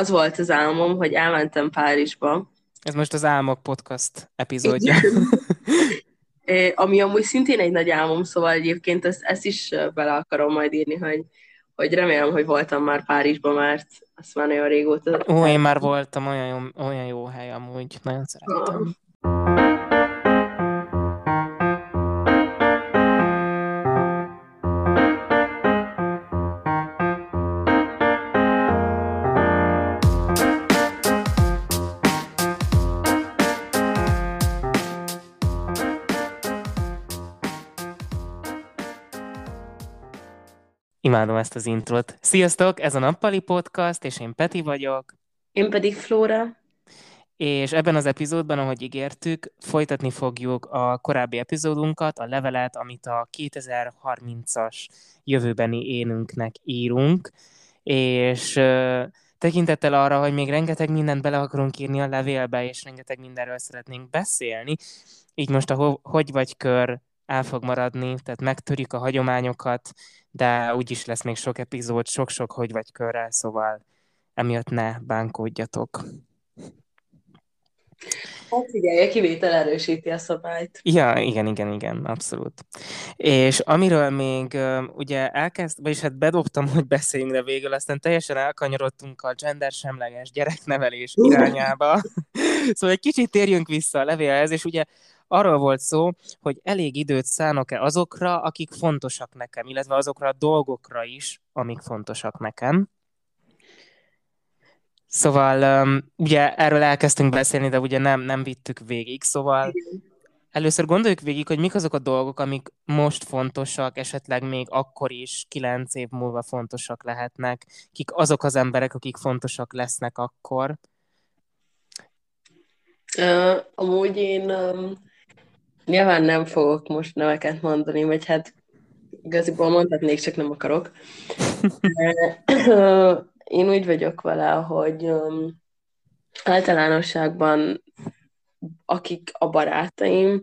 az volt az álmom, hogy elmentem Párizsba. Ez most az Álmok Podcast epizódja. Ami amúgy szintén egy nagy álmom, szóval egyébként ezt, ezt is bele akarom majd írni, hogy, hogy remélem, hogy voltam már Párizsban, mert azt már nagyon régóta... Ó, én már voltam, olyan jó, olyan jó hely amúgy, nagyon szerettem. Imádom ezt az introt. Sziasztok, ez a Nappali Podcast, és én Peti vagyok. Én pedig Flóra. És ebben az epizódban, ahogy ígértük, folytatni fogjuk a korábbi epizódunkat, a levelet, amit a 2030-as jövőbeni énünknek írunk, és tekintettel arra, hogy még rengeteg mindent bele akarunk írni a levélbe, és rengeteg mindenről szeretnénk beszélni, így most a ho- Hogy vagy kör el fog maradni, tehát megtörjük a hagyományokat, de úgyis lesz még sok epizód, sok-sok hogy vagy körrel, szóval emiatt ne bánkódjatok. Hát figyelj, a kivétel erősíti a szabályt. Ja, igen, igen, igen, abszolút. És amiről még ugye elkezd, vagyis hát bedobtam, hogy beszéljünk, de végül aztán teljesen elkanyarodtunk a gender semleges gyereknevelés irányába. szóval egy kicsit térjünk vissza a levélhez, és ugye arról volt szó, hogy elég időt szánok-e azokra, akik fontosak nekem, illetve azokra a dolgokra is, amik fontosak nekem. Szóval ugye erről elkezdtünk beszélni, de ugye nem, nem vittük végig, szóval először gondoljuk végig, hogy mik azok a dolgok, amik most fontosak, esetleg még akkor is, kilenc év múlva fontosak lehetnek, kik azok az emberek, akik fontosak lesznek akkor. Uh, amúgy én um, Nyilván nem fogok most neveket mondani, vagy hát igaziból mondhatnék, csak nem akarok. Én úgy vagyok vele, hogy általánosságban akik a barátaim,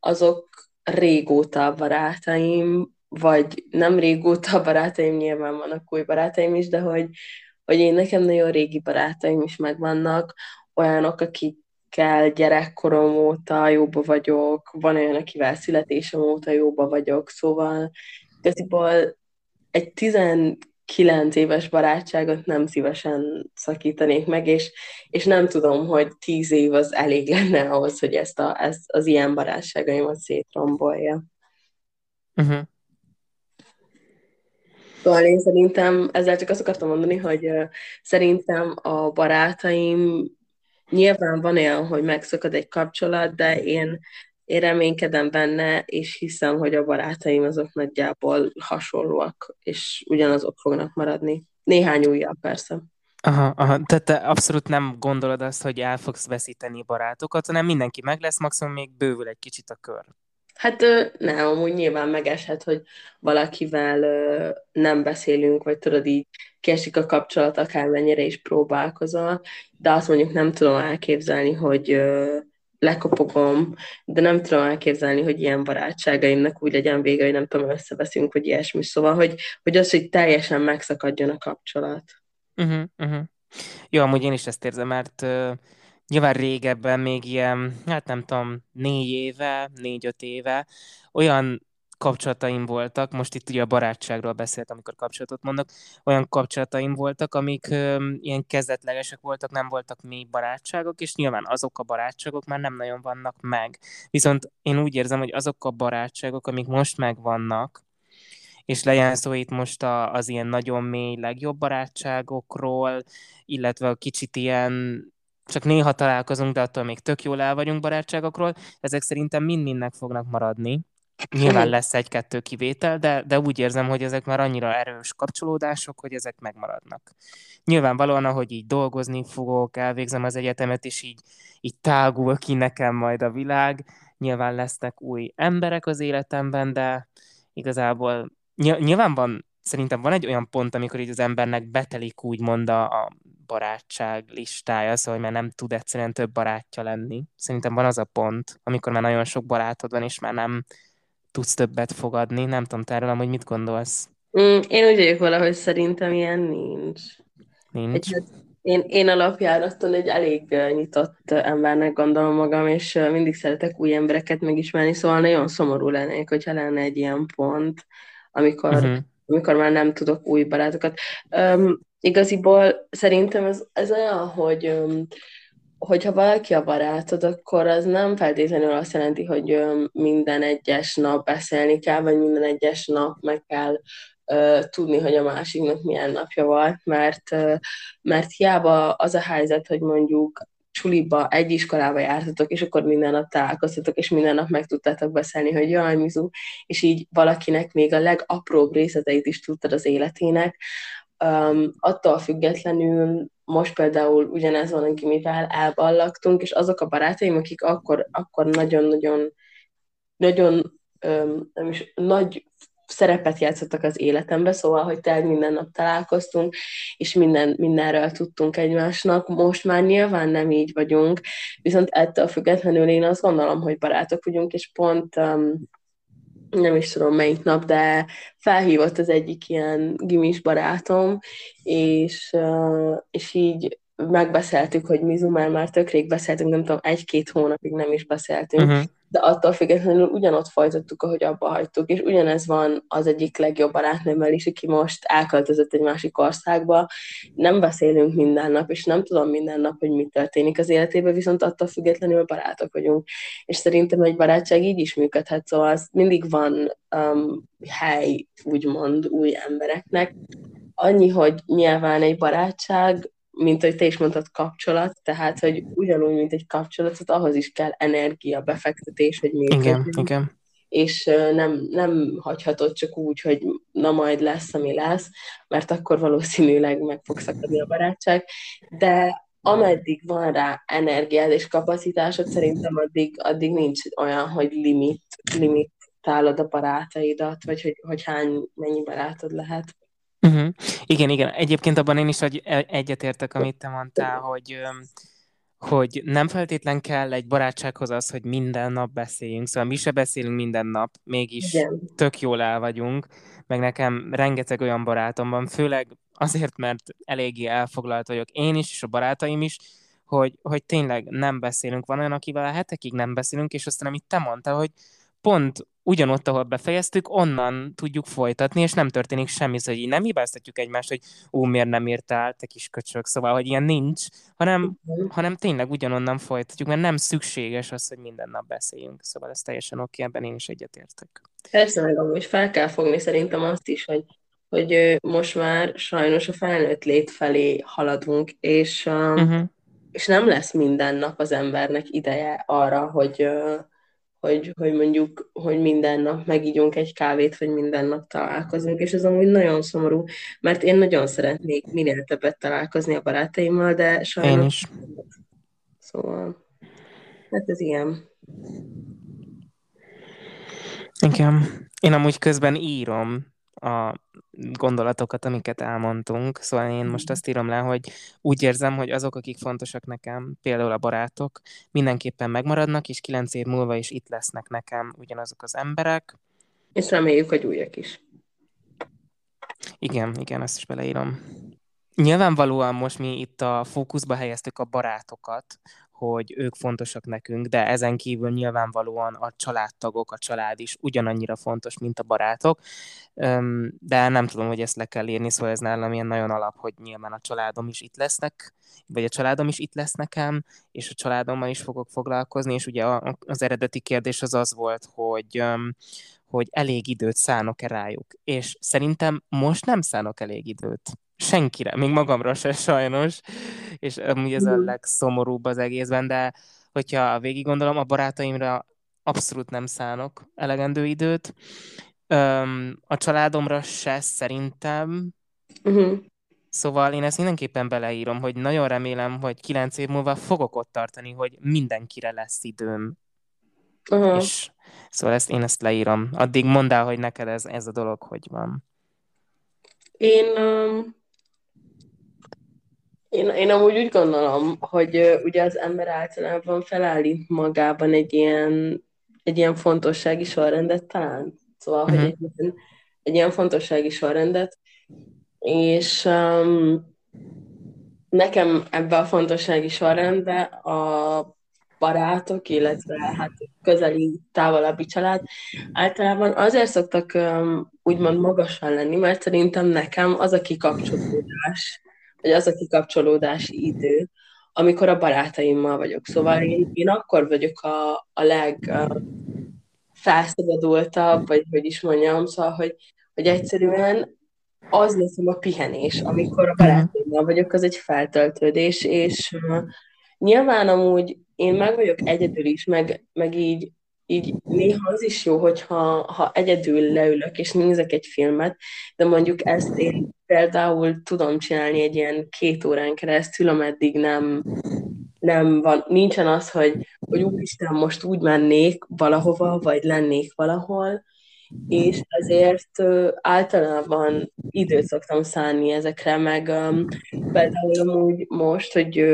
azok régóta a barátaim, vagy nem régóta a barátaim, nyilván vannak új barátaim is, de hogy, hogy én nekem nagyon régi barátaim is megvannak, olyanok, akik akikkel gyerekkorom óta jóba vagyok, van olyan, akivel születésem óta jóba vagyok, szóval igaziból egy 19 éves barátságot nem szívesen szakítanék meg, és, és nem tudom, hogy 10 év az elég lenne ahhoz, hogy ezt, a, ezt az ilyen barátságaimat szétrombolja. Uh-huh. Szóval én szerintem, ezzel csak azt akartam mondani, hogy szerintem a barátaim Nyilván van olyan, hogy megszakad egy kapcsolat, de én, én reménykedem benne, és hiszem, hogy a barátaim azok nagyjából hasonlóak, és ugyanazok fognak maradni. Néhány újabb persze. Aha, aha, tehát te abszolút nem gondolod azt, hogy el fogsz veszíteni barátokat, hanem mindenki meg lesz, maximum még bővül egy kicsit a kör. Hát nem, amúgy nyilván megeshet, hogy valakivel nem beszélünk, vagy tudod így kiesik a kapcsolat, akármennyire is próbálkozol, de azt mondjuk nem tudom elképzelni, hogy lekopogom, de nem tudom elképzelni, hogy ilyen barátságaimnak úgy legyen vége, hogy nem tudom, összeveszünk, vagy ilyesmi. Szóval, hogy, hogy az, hogy teljesen megszakadjon a kapcsolat. Uh-huh, uh-huh. Jó, amúgy én is ezt érzem, mert uh, nyilván régebben, még ilyen, hát nem tudom, négy éve, négy-öt éve, olyan kapcsolataim voltak, most itt ugye a barátságról beszélt, amikor kapcsolatot mondok, olyan kapcsolataim voltak, amik ö, ilyen kezdetlegesek voltak, nem voltak mély barátságok, és nyilván azok a barátságok már nem nagyon vannak meg. Viszont én úgy érzem, hogy azok a barátságok, amik most megvannak, és legyen szó itt most a, az ilyen nagyon mély legjobb barátságokról, illetve a kicsit ilyen csak néha találkozunk, de attól még tök jól el vagyunk barátságokról, ezek szerintem mind-mindnek fognak maradni. Nyilván lesz egy-kettő kivétel, de, de úgy érzem, hogy ezek már annyira erős kapcsolódások, hogy ezek megmaradnak. Nyilvánvalóan, ahogy így dolgozni fogok, elvégzem az egyetemet, és így, így tágul ki nekem majd a világ. Nyilván lesznek új emberek az életemben, de igazából nyilván van, szerintem van egy olyan pont, amikor így az embernek betelik úgymond a, a barátság listája, szóval már nem tud egyszerűen több barátja lenni. Szerintem van az a pont, amikor már nagyon sok barátod van, és már nem tudsz többet fogadni. Nem tudom, erről hogy mit gondolsz? Mm, én úgy vagyok valahogy szerintem ilyen nincs. Nincs? Egy, Én, én alapjáraton egy elég nyitott embernek gondolom magam, és mindig szeretek új embereket megismerni, szóval nagyon szomorú lennék, hogyha lenne egy ilyen pont, amikor, uh-huh. amikor már nem tudok új barátokat. Um, igaziból szerintem ez, ez olyan, hogy um, hogyha valaki a barátod, akkor az nem feltétlenül azt jelenti, hogy minden egyes nap beszélni kell, vagy minden egyes nap meg kell tudni, hogy a másiknak milyen napja volt, mert, mert hiába az a helyzet, hogy mondjuk csuliba, egy iskolába jártatok, és akkor minden nap találkoztatok, és minden nap meg tudtátok beszélni, hogy jaj, Mizu, és így valakinek még a legapróbb részleteit is tudtad az életének, um, attól függetlenül most például ugyanez van, amivel elballagtunk, és azok a barátaim, akik akkor, akkor nagyon-nagyon nagyon um, nem is, nagy szerepet játszottak az életembe, szóval, hogy tényleg minden nap találkoztunk, és minden, mindenről tudtunk egymásnak. Most már nyilván nem így vagyunk, viszont ettől függetlenül én azt gondolom, hogy barátok vagyunk, és pont um, nem is tudom melyik nap, de felhívott az egyik ilyen gimis barátom, és, és így megbeszéltük, hogy Mizu már, már tök rég beszéltünk, nem tudom, egy-két hónapig nem is beszéltünk, uh-huh. De attól függetlenül ugyanott folytattuk, ahogy abba hagytuk, és ugyanez van az egyik legjobb barátnőmmel is, aki most elköltözött egy másik országba, nem beszélünk minden nap, és nem tudom minden nap, hogy mi történik az életében, viszont attól függetlenül barátok vagyunk, és szerintem egy barátság így is működhet, szóval az mindig van um, hely, úgymond, új embereknek, annyi, hogy nyilván egy barátság mint hogy te is mondtad, kapcsolat, tehát, hogy ugyanúgy, mint egy kapcsolatot, ahhoz is kell energia, befektetés, hogy működjön. Igen, igen. És nem, nem hagyhatod csak úgy, hogy na majd lesz, ami lesz, mert akkor valószínűleg meg fog szakadni a barátság, de ameddig van rá energiád és kapacitásod, szerintem addig, addig nincs olyan, hogy limit, limitálod a barátaidat, vagy hogy, hogy hány, mennyi barátod lehet. Uh-huh. Igen, igen. Egyébként abban én is e, egyetértek, amit te mondtál, hogy, hogy nem feltétlen kell egy barátsághoz az, hogy minden nap beszéljünk. Szóval mi se beszélünk minden nap, mégis igen. tök jól el vagyunk. Meg nekem rengeteg olyan barátom van, főleg azért, mert eléggé elfoglalt vagyok én is, és a barátaim is, hogy, hogy tényleg nem beszélünk. Van olyan, akivel a hetekig nem beszélünk, és aztán, amit te mondtál, hogy pont ugyanott, ahol befejeztük, onnan tudjuk folytatni, és nem történik semmi, szóval így nem hibáztatjuk egymást, hogy ó, miért nem írtál, te kis köcsög, szóval, hogy ilyen nincs, hanem, hanem tényleg ugyanonnan folytatjuk, mert nem szükséges az, hogy minden nap beszéljünk, szóval ez teljesen oké, ebben én is egyetértek. Persze, meg amúgy fel kell fogni szerintem azt is, hogy, hogy most már sajnos a felnőtt lét felé haladunk, és, uh-huh. és nem lesz minden nap az embernek ideje arra, hogy hogy, hogy mondjuk, hogy minden nap megígyunk egy kávét, vagy minden nap találkozunk, és ez amúgy nagyon szomorú, mert én nagyon szeretnék minél többet találkozni a barátaimmal, de sajnos... Én is. Szóval, hát ez ilyen. Igen. Én amúgy közben írom a gondolatokat, amiket elmondtunk. Szóval én most azt írom le, hogy úgy érzem, hogy azok, akik fontosak nekem, például a barátok, mindenképpen megmaradnak, és kilenc év múlva is itt lesznek nekem ugyanazok az emberek. És reméljük, hogy újak is. Igen, igen, ezt is beleírom. Nyilvánvalóan most mi itt a fókuszba helyeztük a barátokat, hogy ők fontosak nekünk, de ezen kívül nyilvánvalóan a családtagok, a család is ugyanannyira fontos, mint a barátok, de nem tudom, hogy ezt le kell írni, szóval ez nálam ilyen nagyon alap, hogy nyilván a családom is itt lesznek, vagy a családom is itt lesz nekem, és a családommal is fogok foglalkozni, és ugye az eredeti kérdés az az volt, hogy hogy elég időt szánok-e rájuk. És szerintem most nem szánok elég időt senkire, még magamra se sajnos, és amúgy ez a legszomorúbb az egészben, de hogyha végig gondolom, a barátaimra abszolút nem szánok elegendő időt, Öm, a családomra se szerintem, uh-huh. Szóval én ezt mindenképpen beleírom, hogy nagyon remélem, hogy kilenc év múlva fogok ott tartani, hogy mindenkire lesz időm. Uh-huh. És szóval ezt, én ezt leírom. Addig mondd el, hogy neked ez, ez a dolog hogy van. Én um, én, én amúgy úgy gondolom, hogy ugye az ember általában felállít magában egy ilyen, egy ilyen fontossági sorrendet talán. Szóval, uh-huh. hogy mhm. egy, ilyen, egy ilyen fontossági sorrendet, és um, nekem ebben a fontossági sorrendben a barátok, illetve hát közeli, távolabbi család általában azért szoktak um, úgymond magasan lenni, mert szerintem nekem az a kikapcsolódás, vagy az a kikapcsolódási idő, amikor a barátaimmal vagyok. Szóval én, én akkor vagyok a, a leg felszabadultabb, vagy hogy is mondjam, szóval, hogy, hogy egyszerűen az nekem a pihenés, amikor a barátaimmal vagyok, az egy feltöltődés, és uh, nyilván amúgy én meg vagyok egyedül is, meg, meg így, így néha az is jó, hogyha ha egyedül leülök és nézek egy filmet, de mondjuk ezt én például tudom csinálni egy ilyen két órán keresztül, ameddig nem, nem van, nincsen az, hogy, hogy úristen, most úgy mennék valahova, vagy lennék valahol, és ezért általában időt szoktam szállni ezekre, meg um, például amúgy most, hogy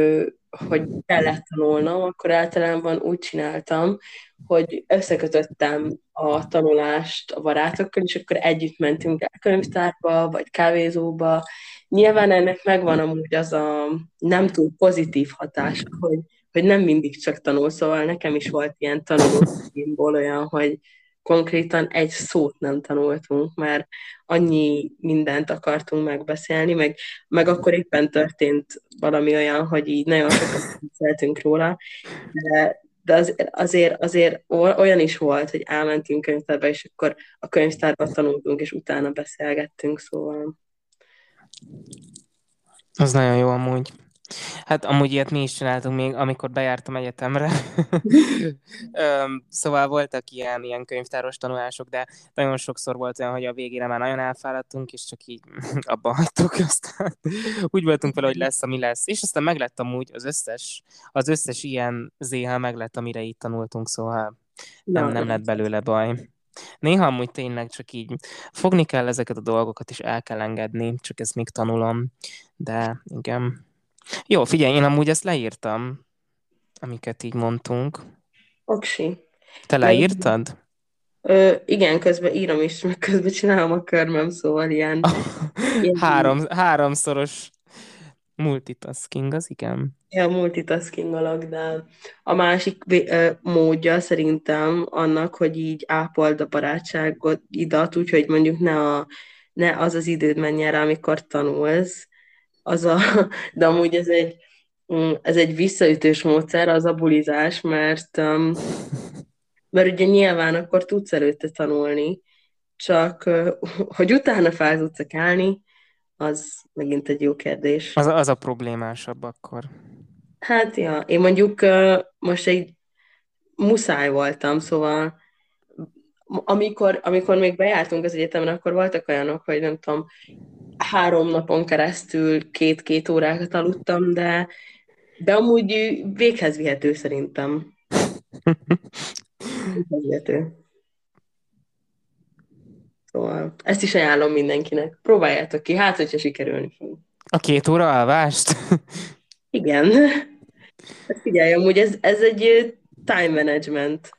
hogy kellett tanulnom, akkor általában úgy csináltam, hogy összekötöttem a tanulást a barátokkal, és akkor együtt mentünk el könyvtárba, vagy kávézóba. Nyilván ennek megvan amúgy az a nem túl pozitív hatása, hogy, hogy nem mindig csak tanul, szóval nekem is volt ilyen tanulóimból olyan, hogy konkrétan egy szót nem tanultunk, mert annyi mindent akartunk megbeszélni, meg, meg akkor éppen történt valami olyan, hogy így nagyon sokat beszéltünk róla, de, de az, azért, azért olyan is volt, hogy elmentünk könyvtárba, és akkor a könyvtárba tanultunk, és utána beszélgettünk, szóval. Az nagyon jó amúgy. Hát amúgy ilyet mi is csináltunk még, amikor bejártam egyetemre. szóval voltak ilyen, ilyen könyvtáros tanulások, de nagyon sokszor volt olyan, hogy a végére már nagyon elfáradtunk, és csak így abban hagytuk, aztán úgy voltunk vele, hogy lesz, ami lesz. És aztán meglett amúgy az összes, az összes ilyen ZH meglett, amire itt tanultunk, szóval nem, nem lett belőle baj. Néha amúgy tényleg csak így fogni kell ezeket a dolgokat, és el kell engedni, csak ezt még tanulom. De igen, jó, figyelj, én amúgy ezt leírtam, amiket így mondtunk. Oksi. Te leírtad? Ö, igen, közben írom is, meg közben csinálom a körmöm, szóval ilyen... ilyen Három, háromszoros multitasking, az igen. Ja, multitasking alak, de a másik módja szerintem annak, hogy így ápold a barátságot idat, úgyhogy mondjuk ne, a, ne az az időd menjen rá, amikor tanulsz, az a, de amúgy ez egy, mm, ez egy visszaütős módszer, az a bulizás, mert, um, mert ugye nyilván akkor tudsz előtte tanulni, csak hogy utána fel tudsz kelni, az megint egy jó kérdés. Az, az a problémásabb akkor. Hát ja, én mondjuk most egy muszáj voltam, szóval amikor, amikor még bejártunk az egyetemre, akkor voltak olyanok, hogy nem tudom, három napon keresztül két-két órákat aludtam, de, de amúgy véghez vihető szerintem. Véghez vihető. Szóval ezt is ajánlom mindenkinek. Próbáljátok ki, hát hogyha sikerülni fog. A két óra alvást? Igen. Hát figyelj, amúgy ez, ez egy time management.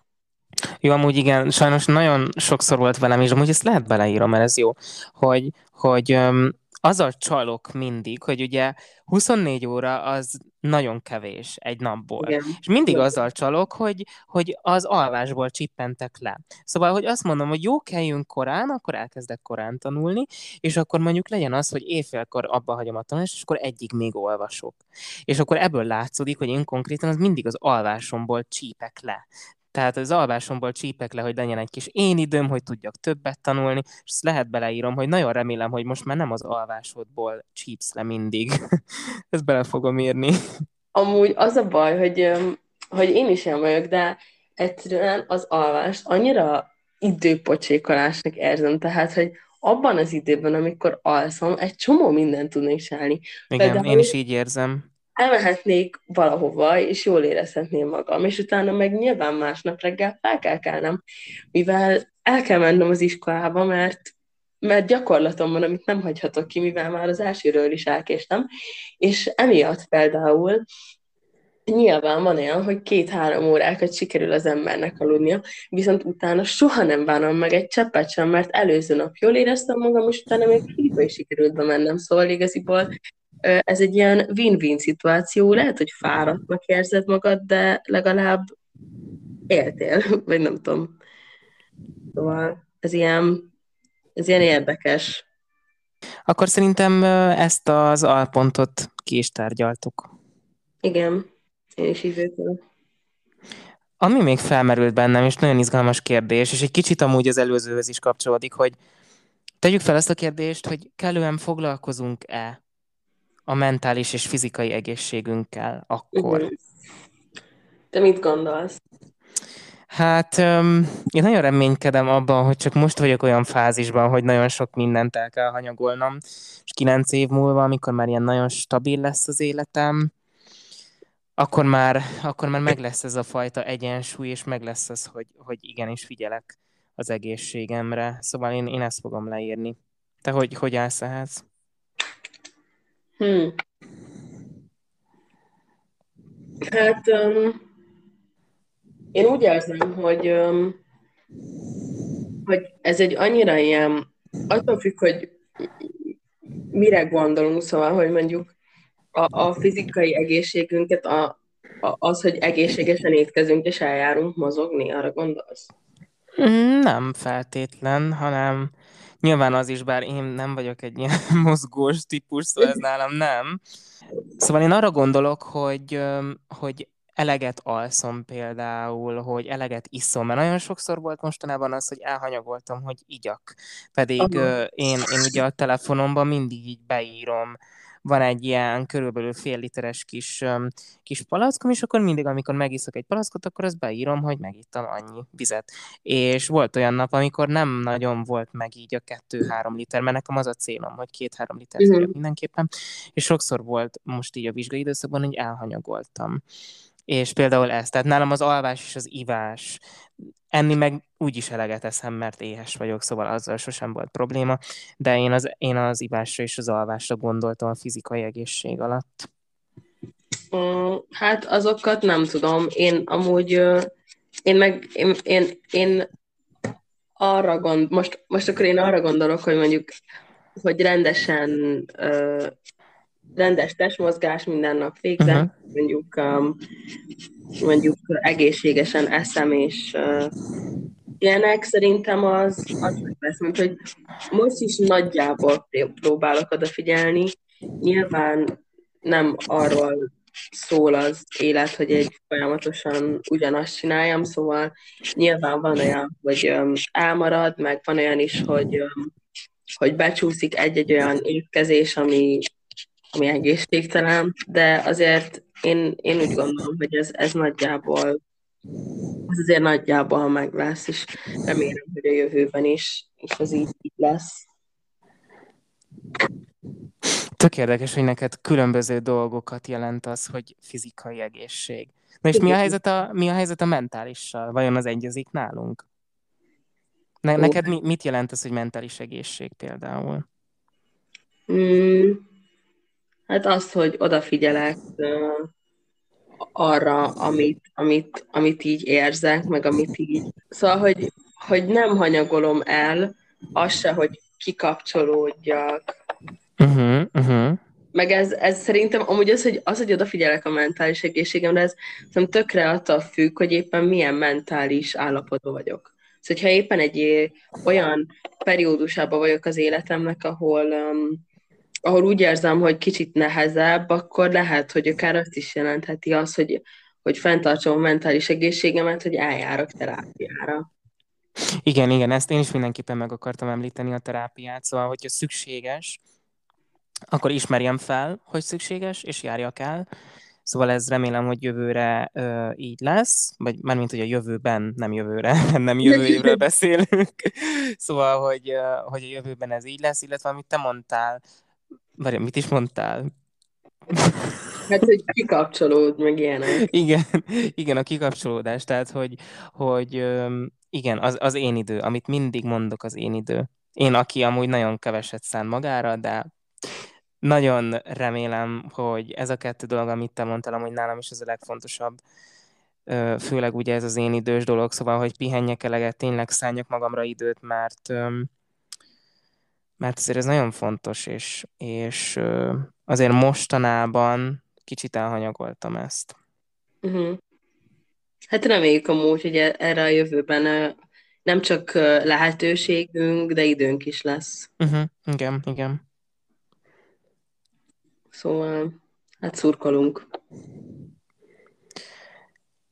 Jó, amúgy igen, sajnos nagyon sokszor volt velem, és amúgy ezt lehet beleírom, mert ez jó, hogy, hogy um, azzal csalok mindig, hogy ugye 24 óra az nagyon kevés egy napból. Igen. És mindig azzal csalok, hogy, hogy az alvásból csippentek le. Szóval, hogy azt mondom, hogy jó, kelljünk korán, akkor elkezdek korán tanulni, és akkor mondjuk legyen az, hogy éjfélkor abba hagyom a tanulást, és akkor egyig még olvasok. És akkor ebből látszódik, hogy én konkrétan az mindig az alvásomból csípek le. Tehát az alvásomból csípek le, hogy legyen egy kis én időm, hogy tudjak többet tanulni, és ezt lehet beleírom, hogy nagyon remélem, hogy most már nem az alvásodból csípsz le mindig. ezt bele fogom írni. Amúgy az a baj, hogy, hogy én is ilyen vagyok, de egyszerűen az alvást annyira időpocsékolásnak érzem, tehát, hogy abban az időben, amikor alszom, egy csomó mindent tudnék csinálni. Igen, Például, én is így érzem elmehetnék valahova, és jól érezhetném magam, és utána meg nyilván másnap reggel fel kell kelnem, mivel el kell mennem az iskolába, mert mert gyakorlatom van, amit nem hagyhatok ki, mivel már az elsőről is elkéstem, és emiatt például nyilván van olyan, hogy két-három órákat sikerül az embernek aludnia, viszont utána soha nem bánom meg egy cseppet sem, mert előző nap jól éreztem magam, és utána még hívba is sikerült bemennem, szóval igaziból ez egy ilyen win-win szituáció, lehet, hogy fáradtnak érzed magad, de legalább éltél, vagy nem tudom. Szóval ez ilyen, ez ilyen érdekes. Akkor szerintem ezt az alpontot ki is tárgyaltuk. Igen, én is így. Ami még felmerült bennem, és nagyon izgalmas kérdés, és egy kicsit amúgy az előzőhöz is kapcsolódik, hogy tegyük fel azt a kérdést, hogy kellően foglalkozunk-e a mentális és fizikai egészségünkkel akkor. Te mit gondolsz? Hát um, én nagyon reménykedem abban, hogy csak most vagyok olyan fázisban, hogy nagyon sok mindent el kell hanyagolnom, és kilenc év múlva, amikor már ilyen nagyon stabil lesz az életem, akkor már, akkor már meg lesz ez a fajta egyensúly, és meg lesz az, hogy, hogy igenis figyelek az egészségemre. Szóval én, én ezt fogom leírni. Te hogy, hogy állsz ehhez? Hmm. Hát um, én úgy érzem, hogy, um, hogy ez egy annyira ilyen, attól függ, hogy mire gondolunk, szóval, hogy mondjuk a, a fizikai egészségünket, a, a, az, hogy egészségesen étkezünk és eljárunk mozogni, arra gondolsz? Nem feltétlen, hanem nyilván az is, bár én nem vagyok egy ilyen mozgós típus, szóval ez nálam nem. Szóval én arra gondolok, hogy, hogy eleget alszom például, hogy eleget iszom, mert nagyon sokszor volt mostanában az, hogy elhanyagoltam, hogy igyak. Pedig én, én ugye a telefonomban mindig így beírom, van egy ilyen körülbelül fél literes kis, kis palackom, és akkor mindig, amikor megiszok egy palackot, akkor azt beírom, hogy megittam annyi vizet. És volt olyan nap, amikor nem nagyon volt meg így a kettő-három liter, mert nekem az a célom, hogy két-három liter uh-huh. mindenképpen, és sokszor volt most így a vizsgai időszakban, hogy elhanyagoltam. És például ez, tehát nálam az alvás és az ivás, enni meg úgy is eleget eszem, mert éhes vagyok, szóval azzal sosem volt probléma, de én az, én az ivásra és az alvásra gondoltam a fizikai egészség alatt. Hát azokat nem tudom. Én amúgy, én meg, én, én, én arra gond, most, most akkor én arra gondolok, hogy mondjuk, hogy rendesen rendes testmozgás minden nap végzem, uh-huh. mondjuk um, mondjuk egészségesen eszem, és uh, ilyenek szerintem az, az lesz, mint hogy most is nagyjából próbálok odafigyelni. Nyilván nem arról szól az élet, hogy egy folyamatosan ugyanazt csináljam, szóval nyilván van olyan, hogy um, elmarad, meg van olyan is, hogy, um, hogy becsúszik egy-egy olyan étkezés, ami ami egészségtelen, de azért én, én úgy gondolom, hogy ez, ez nagyjából ez azért nagyjából meg lesz, és remélem, hogy a jövőben is, és az így, így lesz. Tök érdekes, hogy neked különböző dolgokat jelent az, hogy fizikai egészség. Na és mi a helyzet a, mi a, helyzet a mentálissal? Vajon az egyezik nálunk? Ne, neked mi, mit jelent az, hogy mentális egészség például? Mm, Hát azt, hogy odafigyelek arra, amit, amit, amit így érzek, meg amit így... Szóval, hogy, hogy nem hanyagolom el azt se, hogy kikapcsolódjak. Uh-huh, uh-huh. Meg ez, ez szerintem, amúgy az, hogy, az, hogy odafigyelek a mentális egészségemre, ez szerintem tökre attól függ, hogy éppen milyen mentális állapotban vagyok. Szóval, ha éppen egy olyan periódusában vagyok az életemnek, ahol um, ahol úgy érzem, hogy kicsit nehezebb, akkor lehet, hogy akár azt is jelentheti az, hogy, hogy fenntartsam a mentális egészségemet, hogy eljárok terápiára. Igen, igen, ezt én is mindenképpen meg akartam említeni a terápiát, szóval, hogyha szükséges, akkor ismerjem fel, hogy szükséges, és járjak el. Szóval ez remélem, hogy jövőre ö, így lesz, vagy mármint, hogy a jövőben, nem jövőre, nem jövő évről beszélünk. szóval, hogy, hogy a jövőben ez így lesz, illetve amit te mondtál, Várj, mit is mondtál? Hát, hogy kikapcsolód, meg ilyenek. Igen, igen, a kikapcsolódás, tehát, hogy, hogy igen, az, az én idő, amit mindig mondok, az én idő. Én, aki amúgy nagyon keveset szán magára, de nagyon remélem, hogy ez a kettő dolog, amit te mondtál, amúgy nálam is az a legfontosabb, főleg ugye ez az én idős dolog, szóval, hogy pihenjek eleget, tényleg szálljak magamra időt, mert mert azért ez nagyon fontos, és, és azért mostanában kicsit elhanyagoltam ezt. Uh-huh. Hát reméljük amúgy, hogy e- erre a jövőben nem csak lehetőségünk, de időnk is lesz. Uh-huh. Igen, igen. Szóval, hát szurkolunk.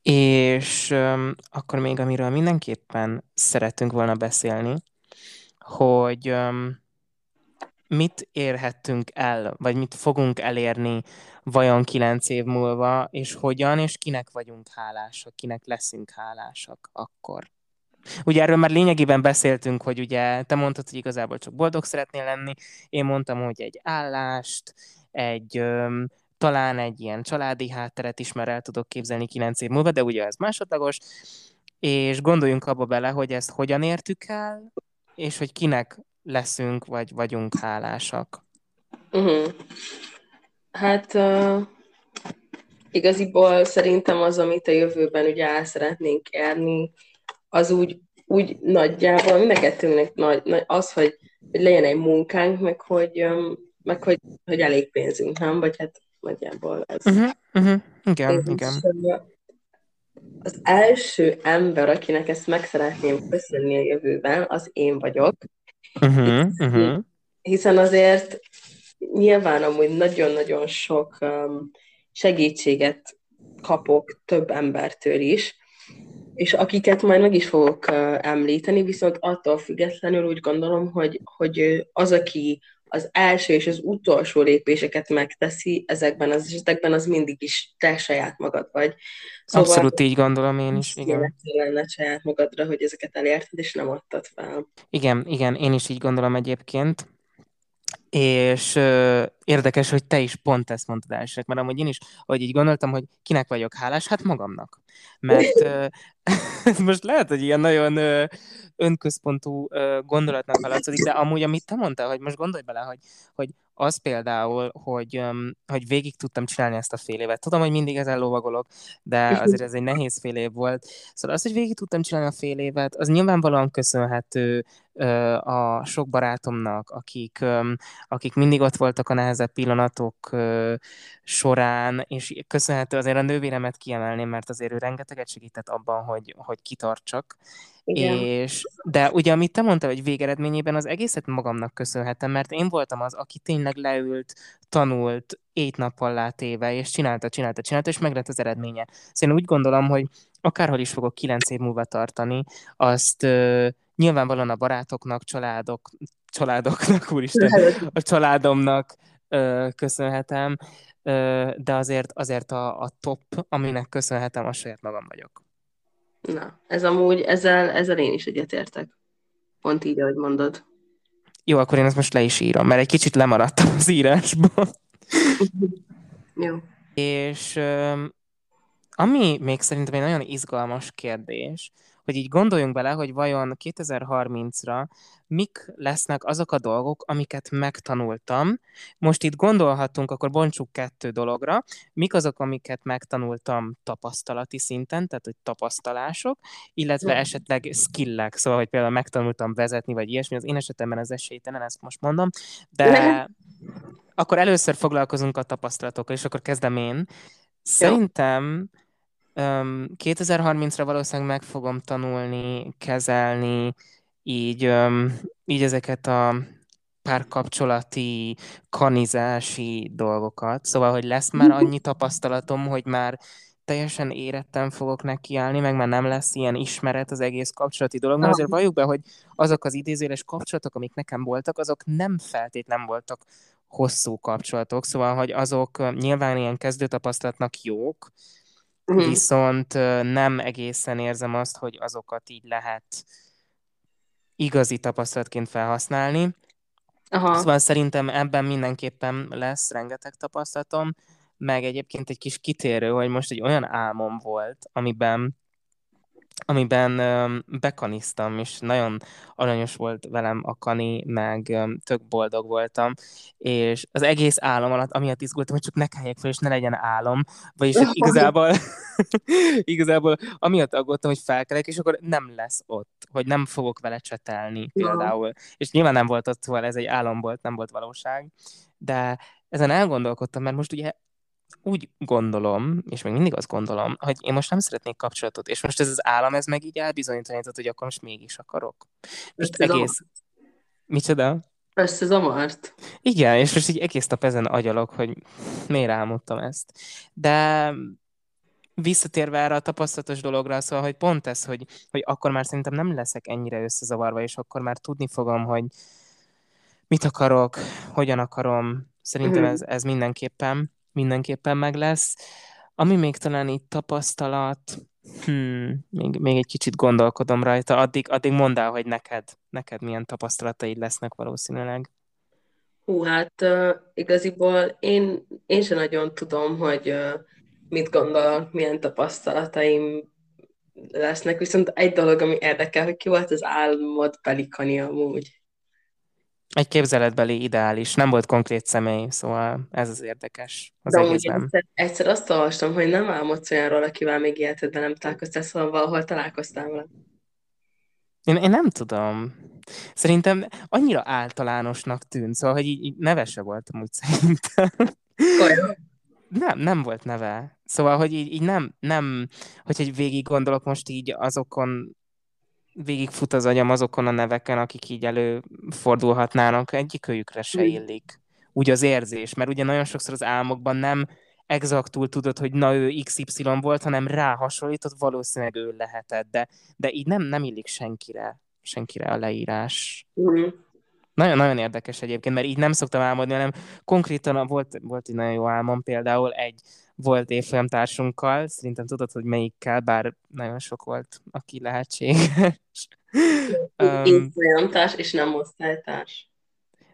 És um, akkor még amiről mindenképpen szeretünk volna beszélni, hogy um, mit érhettünk el, vagy mit fogunk elérni vajon kilenc év múlva, és hogyan, és kinek vagyunk hálásak, kinek leszünk hálásak akkor. Ugye erről már lényegében beszéltünk, hogy ugye te mondtad, hogy igazából csak boldog szeretnél lenni, én mondtam, hogy egy állást, egy öm, talán egy ilyen családi hátteret is már el tudok képzelni kilenc év múlva, de ugye ez másodlagos, és gondoljunk abba bele, hogy ezt hogyan értük el, és hogy kinek leszünk, vagy vagyunk hálásak. Uh-huh. Hát uh, igaziból szerintem az, amit a jövőben ugye el szeretnénk érni, az úgy, úgy nagyjából mind nagy, nagy, az, hogy, hogy legyen egy munkánk, meg hogy, um, meg hogy, hogy elég pénzünk, nem? Vagy hát nagyjából ez. Uh-huh, uh-huh. Igen, és, igen. Az első ember, akinek ezt meg szeretném köszönni a jövőben, az én vagyok. Uh-huh, uh-huh. Hiszen azért nyilván amúgy nagyon-nagyon sok um, segítséget kapok több embertől is, és akiket majd meg is fogok uh, említeni, viszont attól függetlenül úgy gondolom, hogy, hogy az, aki az első és az utolsó lépéseket megteszi ezekben az esetekben, az mindig is te saját magad vagy. Szóval Abszolút így gondolom én is, igen. lenne saját magadra, hogy ezeket elérted, és nem adtad fel. Igen, igen, én is így gondolom egyébként. És ö, érdekes, hogy te is pont ezt mondtad elsőnek, mert amúgy én is, hogy így gondoltam, hogy kinek vagyok hálás, hát magamnak. Mert ö, most lehet, hogy ilyen nagyon ö, önközpontú ö, gondolatnak hallatszik, de amúgy, amit te mondtál, hogy most gondolj bele, hogy, hogy az például, hogy, um, hogy végig tudtam csinálni ezt a fél évet. Tudom, hogy mindig ezen lovagolok, de azért ez egy nehéz fél év volt. Szóval az, hogy végig tudtam csinálni a fél évet, az nyilvánvalóan köszönhető uh, a sok barátomnak, akik, um, akik mindig ott voltak a nehezebb pillanatok uh, során, és köszönhető azért a nővéremet kiemelném, mert azért ő rengeteget segített abban, hogy, hogy kitartsak. Igen. És, de ugye, amit te mondtál, hogy végeredményében az egészet magamnak köszönhetem, mert én voltam az, aki tényleg leült, tanult, ét nappal látéve, és csinálta, csinálta, csinálta, és meg lett az eredménye. Szóval én úgy gondolom, hogy akárhol is fogok kilenc év múlva tartani, azt uh, nyilvánvalóan a barátoknak, családok, családoknak, úristen, a családomnak uh, köszönhetem, uh, de azért, azért a, a top, aminek köszönhetem, a saját magam vagyok. Na, ez amúgy, ezzel, ezzel én is egyetértek. Pont így, ahogy mondod. Jó, akkor én ezt most le is írom, mert egy kicsit lemaradtam az írásból. Jó. És ami még szerintem egy nagyon izgalmas kérdés, hogy így gondoljunk bele, hogy vajon 2030-ra mik lesznek azok a dolgok, amiket megtanultam. Most itt gondolhatunk, akkor bontsuk kettő dologra. Mik azok, amiket megtanultam tapasztalati szinten, tehát hogy tapasztalások, illetve esetleg skillek, szóval, hogy például megtanultam vezetni, vagy ilyesmi, az én esetemben az esélytelen, ezt most mondom, de akkor először foglalkozunk a tapasztalatokkal, és akkor kezdem én. Szerintem 2030-ra valószínűleg meg fogom tanulni, kezelni így, így ezeket a párkapcsolati, kanizási dolgokat. Szóval, hogy lesz már annyi tapasztalatom, hogy már teljesen érettem fogok nekiállni, meg már nem lesz ilyen ismeret az egész kapcsolati dolog, mert azért valljuk be, hogy azok az idézőles kapcsolatok, amik nekem voltak, azok nem feltétlen voltak hosszú kapcsolatok, szóval, hogy azok nyilván ilyen kezdőtapasztalatnak jók, uh-huh. viszont nem egészen érzem azt, hogy azokat így lehet igazi tapasztalatként felhasználni. Aha. Szóval szerintem ebben mindenképpen lesz rengeteg tapasztalatom, meg egyébként egy kis kitérő, hogy most egy olyan álmom volt, amiben amiben bekaniztam, és nagyon aranyos volt velem a kani, meg tök boldog voltam, és az egész álom alatt amiatt izgultam, hogy csak ne kelljek fel, és ne legyen álom, vagyis igazából, igazából amiatt aggódtam, hogy felkelek, és akkor nem lesz ott, hogy nem fogok vele csetelni például. Ja. És nyilván nem volt ott, szóval ez egy álom volt, nem volt valóság, de ezen elgondolkodtam, mert most ugye úgy gondolom, és még mindig azt gondolom, hogy én most nem szeretnék kapcsolatot, és most ez az állam, ez meg így elbizonyítanitott, hogy akkor most mégis akarok. Most Összezamart. egész... Micsoda? Összezamart. Igen, és most így egész nap ezen agyalok, hogy miért álmodtam ezt. De visszatérve erre a tapasztalatos dologra, szóval, hogy pont ez, hogy, hogy akkor már szerintem nem leszek ennyire összezavarva, és akkor már tudni fogom, hogy mit akarok, hogyan akarom. Szerintem uh-huh. ez, ez mindenképpen mindenképpen meg lesz. Ami még talán itt tapasztalat, hmm, még, még egy kicsit gondolkodom rajta, addig, addig mondd el, hogy neked, neked milyen tapasztalataid lesznek valószínűleg. Hú, hát uh, igaziból én, én sem nagyon tudom, hogy uh, mit gondolok, milyen tapasztalataim lesznek, viszont egy dolog, ami érdekel, hogy ki volt az álmod pelikani amúgy. Egy képzeletbeli ideális, nem volt konkrét személy, szóval ez az érdekes az De egészben. Egyszer, egyszer azt olvastam, hogy nem álmodsz olyanról, akivel még életedben nem találkoztál, szóval valahol találkoztál vele. Én, én nem tudom. Szerintem annyira általánosnak tűnt, szóval, hogy így, így nevese voltam úgy szerintem. Olyan. Nem, nem volt neve. Szóval, hogy így, így nem, nem, hogy egy végig gondolok most így azokon végigfut az agyam azokon a neveken, akik így előfordulhatnának, egyikőjükre se illik. Úgy az érzés, mert ugye nagyon sokszor az álmokban nem exaktul tudod, hogy na ő XY volt, hanem rá hasonlított, valószínűleg ő lehetett, de, de így nem, nem illik senkire, senkire a leírás. Mm. Nagyon-nagyon érdekes egyébként, mert így nem szoktam álmodni, hanem konkrétan volt, volt egy nagyon jó álmom például egy volt évfolyamtársunkkal, szerintem tudod, hogy melyikkel, bár nagyon sok volt, aki lehetséges. Évfolyamtárs és nem osztálytárs.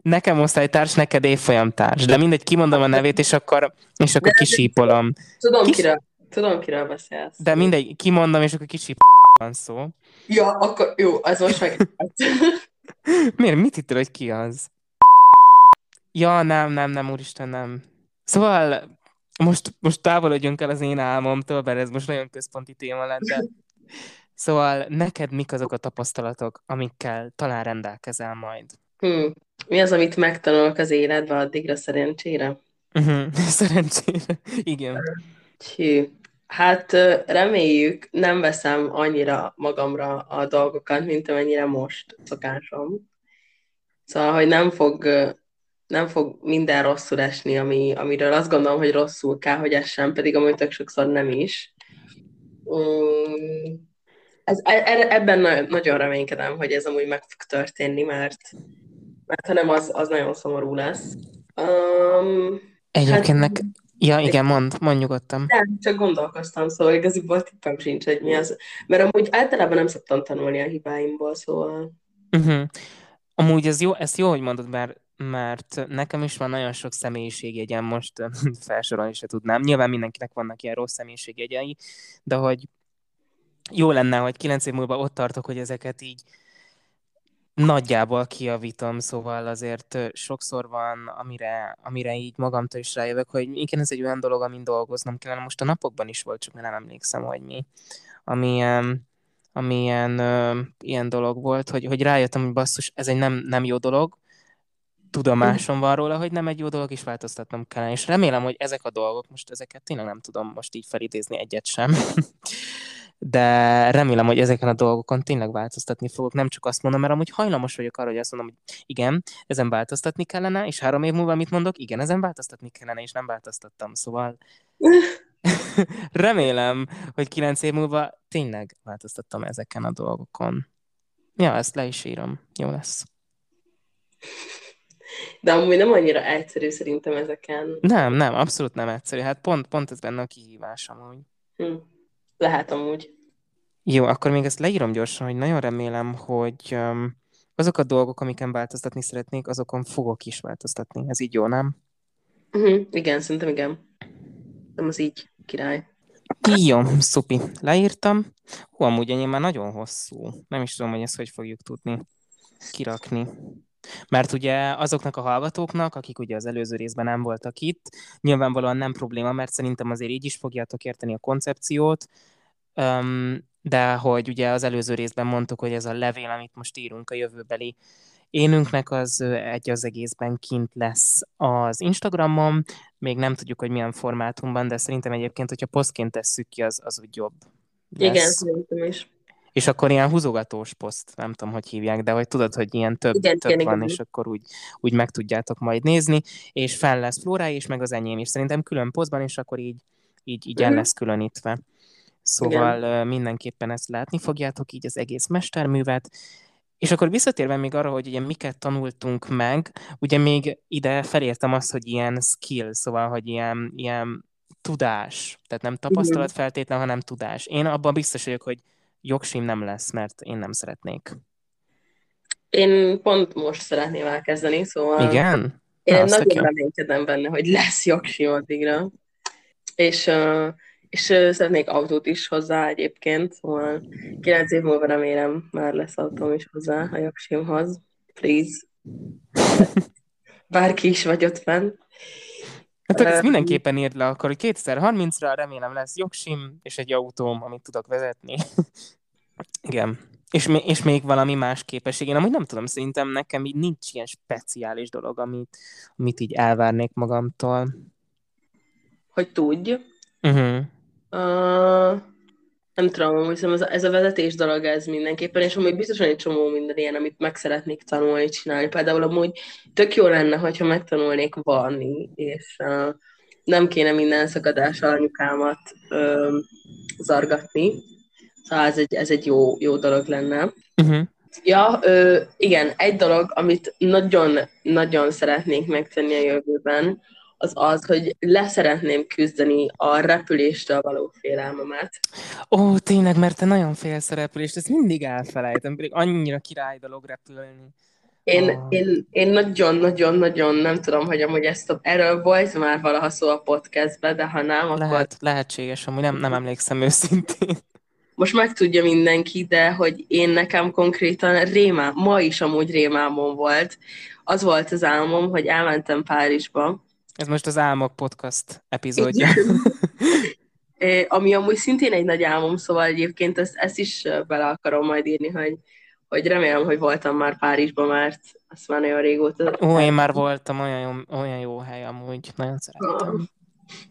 Nekem osztálytárs, neked évfolyamtárs, de mindegy, kimondom a nevét, és akkor, és akkor kisípolom. Tudom, Kis... kiről, tudom, kiről beszélsz. De mindegy, kimondom, és akkor kisíp van szó. Ja, akkor jó, az most meg... Miért? Mit hittél, hogy ki az? Ja, nem, nem, nem, úristen, nem. Szóval most, most távolodjunk el az én álmomtól, mert ez most nagyon központi téma lett, de szóval neked mik azok a tapasztalatok, amikkel talán rendelkezel majd? Hmm. Mi az, amit megtanulok az életbe addigra szerencsére? Uh-huh. Szerencsére, igen. Hű. Hát reméljük, nem veszem annyira magamra a dolgokat, mint amennyire most szokásom. Szóval, hogy nem fog nem fog minden rosszul esni, ami, amiről azt gondolom, hogy rosszul kell, hogy essen, pedig amúgy tök sokszor nem is. Um, ez, e, ebben nagyon reménykedem, hogy ez amúgy meg fog történni, mert, mert ha nem, az, az nagyon szomorú lesz. Um, Egyébként hát. Ja, igen, mond, mond nyugodtan. Nem, csak gondolkoztam, szóval igaziból tippem sincs, hogy mi az. Mert amúgy általában nem szoktam tanulni a hibáimból, szóval... Uh-huh. Amúgy ez jó, ezt jó, hogy mondod, mert mert nekem is van nagyon sok személyiségjegyem, most felsorolni se tudnám. Nyilván mindenkinek vannak ilyen rossz személyiségjegyei, de hogy jó lenne, hogy kilenc év múlva ott tartok, hogy ezeket így nagyjából kiavítom, szóval azért sokszor van, amire, amire így magamtól is rájövök, hogy igen, ez egy olyan dolog, amin dolgoznom kellene. Most a napokban is volt, csak nem emlékszem, hogy mi. Ami, ami ilyen, ilyen dolog volt, hogy, hogy rájöttem, hogy basszus, ez egy nem, nem jó dolog, tudomásom van róla, hogy nem egy jó dolog, is változtatnom kellene. És remélem, hogy ezek a dolgok, most ezeket tényleg nem tudom most így felidézni egyet sem, de remélem, hogy ezeken a dolgokon tényleg változtatni fogok. Nem csak azt mondom, mert amúgy hajlamos vagyok arra, hogy azt mondom, hogy igen, ezen változtatni kellene, és három év múlva mit mondok? Igen, ezen változtatni kellene, és nem változtattam. Szóval remélem, hogy kilenc év múlva tényleg változtattam ezeken a dolgokon. Ja, ezt le is írom. Jó lesz. De amúgy nem annyira egyszerű szerintem ezeken. Nem, nem, abszolút nem egyszerű. Hát pont, pont ez benne a kihívás amúgy. Hm. Lehet amúgy. Jó, akkor még ezt leírom gyorsan, hogy nagyon remélem, hogy um, azok a dolgok, amiken változtatni szeretnék, azokon fogok is változtatni. Ez így jó, nem? Uh-huh. Igen, szerintem igen. Nem az így király. Jó, szupi. Leírtam. Hú, amúgy ennyi már nagyon hosszú. Nem is tudom, hogy ezt hogy fogjuk tudni kirakni. Mert ugye azoknak a hallgatóknak, akik ugye az előző részben nem voltak itt, nyilvánvalóan nem probléma, mert szerintem azért így is fogjátok érteni a koncepciót, de hogy ugye az előző részben mondtuk, hogy ez a levél, amit most írunk a jövőbeli énünknek, az egy az egészben kint lesz az Instagramon, még nem tudjuk, hogy milyen formátumban, de szerintem egyébként, hogyha posztként tesszük ki, az, az úgy jobb lesz. Igen, szerintem is. És akkor ilyen húzogatós poszt, nem tudom, hogy hívják, de hogy tudod, hogy ilyen több, igen, több igen, van, igen. és akkor úgy, úgy meg tudjátok majd nézni, és fel lesz Flórá is, meg az enyém is. Szerintem külön posztban, és akkor így, így, így el mhm. lesz különítve. Szóval igen. mindenképpen ezt látni fogjátok, így az egész mesterművet. És akkor visszatérve még arra, hogy ugye miket tanultunk meg, ugye még ide felértem azt, hogy ilyen skill, szóval, hogy ilyen, ilyen tudás, tehát nem tapasztalat feltétlen, hanem tudás. Én abban biztos vagyok, hogy jogsim nem lesz, mert én nem szeretnék. Én pont most szeretném elkezdeni, szóval... Igen? Én Na, nagyon reménykedem benne, hogy lesz jogsim addigra. És, és szeretnék autót is hozzá egyébként, szóval 9 év múlva remélem már lesz autóm is hozzá a jogsimhoz. Please. Bárki is vagy ott fenn. Hát ezt mindenképpen írd le akkor, hogy 2030-ra remélem lesz jogsim és egy autóm, amit tudok vezetni. Igen. És, még, és még valami más képesség. Én amúgy nem tudom, szerintem nekem így nincs ilyen speciális dolog, amit, amit így elvárnék magamtól. Hogy tudj. Uh-huh. Uh, nem tudom, hiszem ez a, ez a vezetés dolog ez mindenképpen, és amúgy biztosan egy csomó minden ilyen, amit meg szeretnék tanulni, csinálni. Például amúgy tök jó lenne, hogyha megtanulnék vanni, és uh, nem kéne minden szakadással anyukámat uh, zargatni. Szóval ez egy, ez egy jó, jó dolog lenne. Uh-huh. Ja, ö, igen, egy dolog, amit nagyon-nagyon szeretnék megtenni a jövőben, az az, hogy leszeretném küzdeni a repüléstől való félelmemet. Ó, tényleg, mert te nagyon félsz a repülést, ezt mindig elfelejtem, pedig annyira király dolog repülni. Én, oh. én, én nagyon-nagyon-nagyon nem tudom, hogy amúgy ezt a, erről volt már valaha szó a podcastben, de ha nem, akkor... Lehet, lehetséges, amúgy nem, nem emlékszem őszintén. Most megtudja mindenki, de hogy én nekem konkrétan rémám, ma is amúgy rémámon volt. Az volt az álmom, hogy elmentem Párizsba, ez most az Álmok Podcast epizódja. Ami amúgy szintén egy nagy álmom, szóval egyébként ezt, ezt is bele akarom majd írni, hogy, hogy remélem, hogy voltam már Párizsban, mert azt már nagyon régóta. Ó, én már voltam, olyan jó, olyan jó hely amúgy, nagyon szerettem. Oh,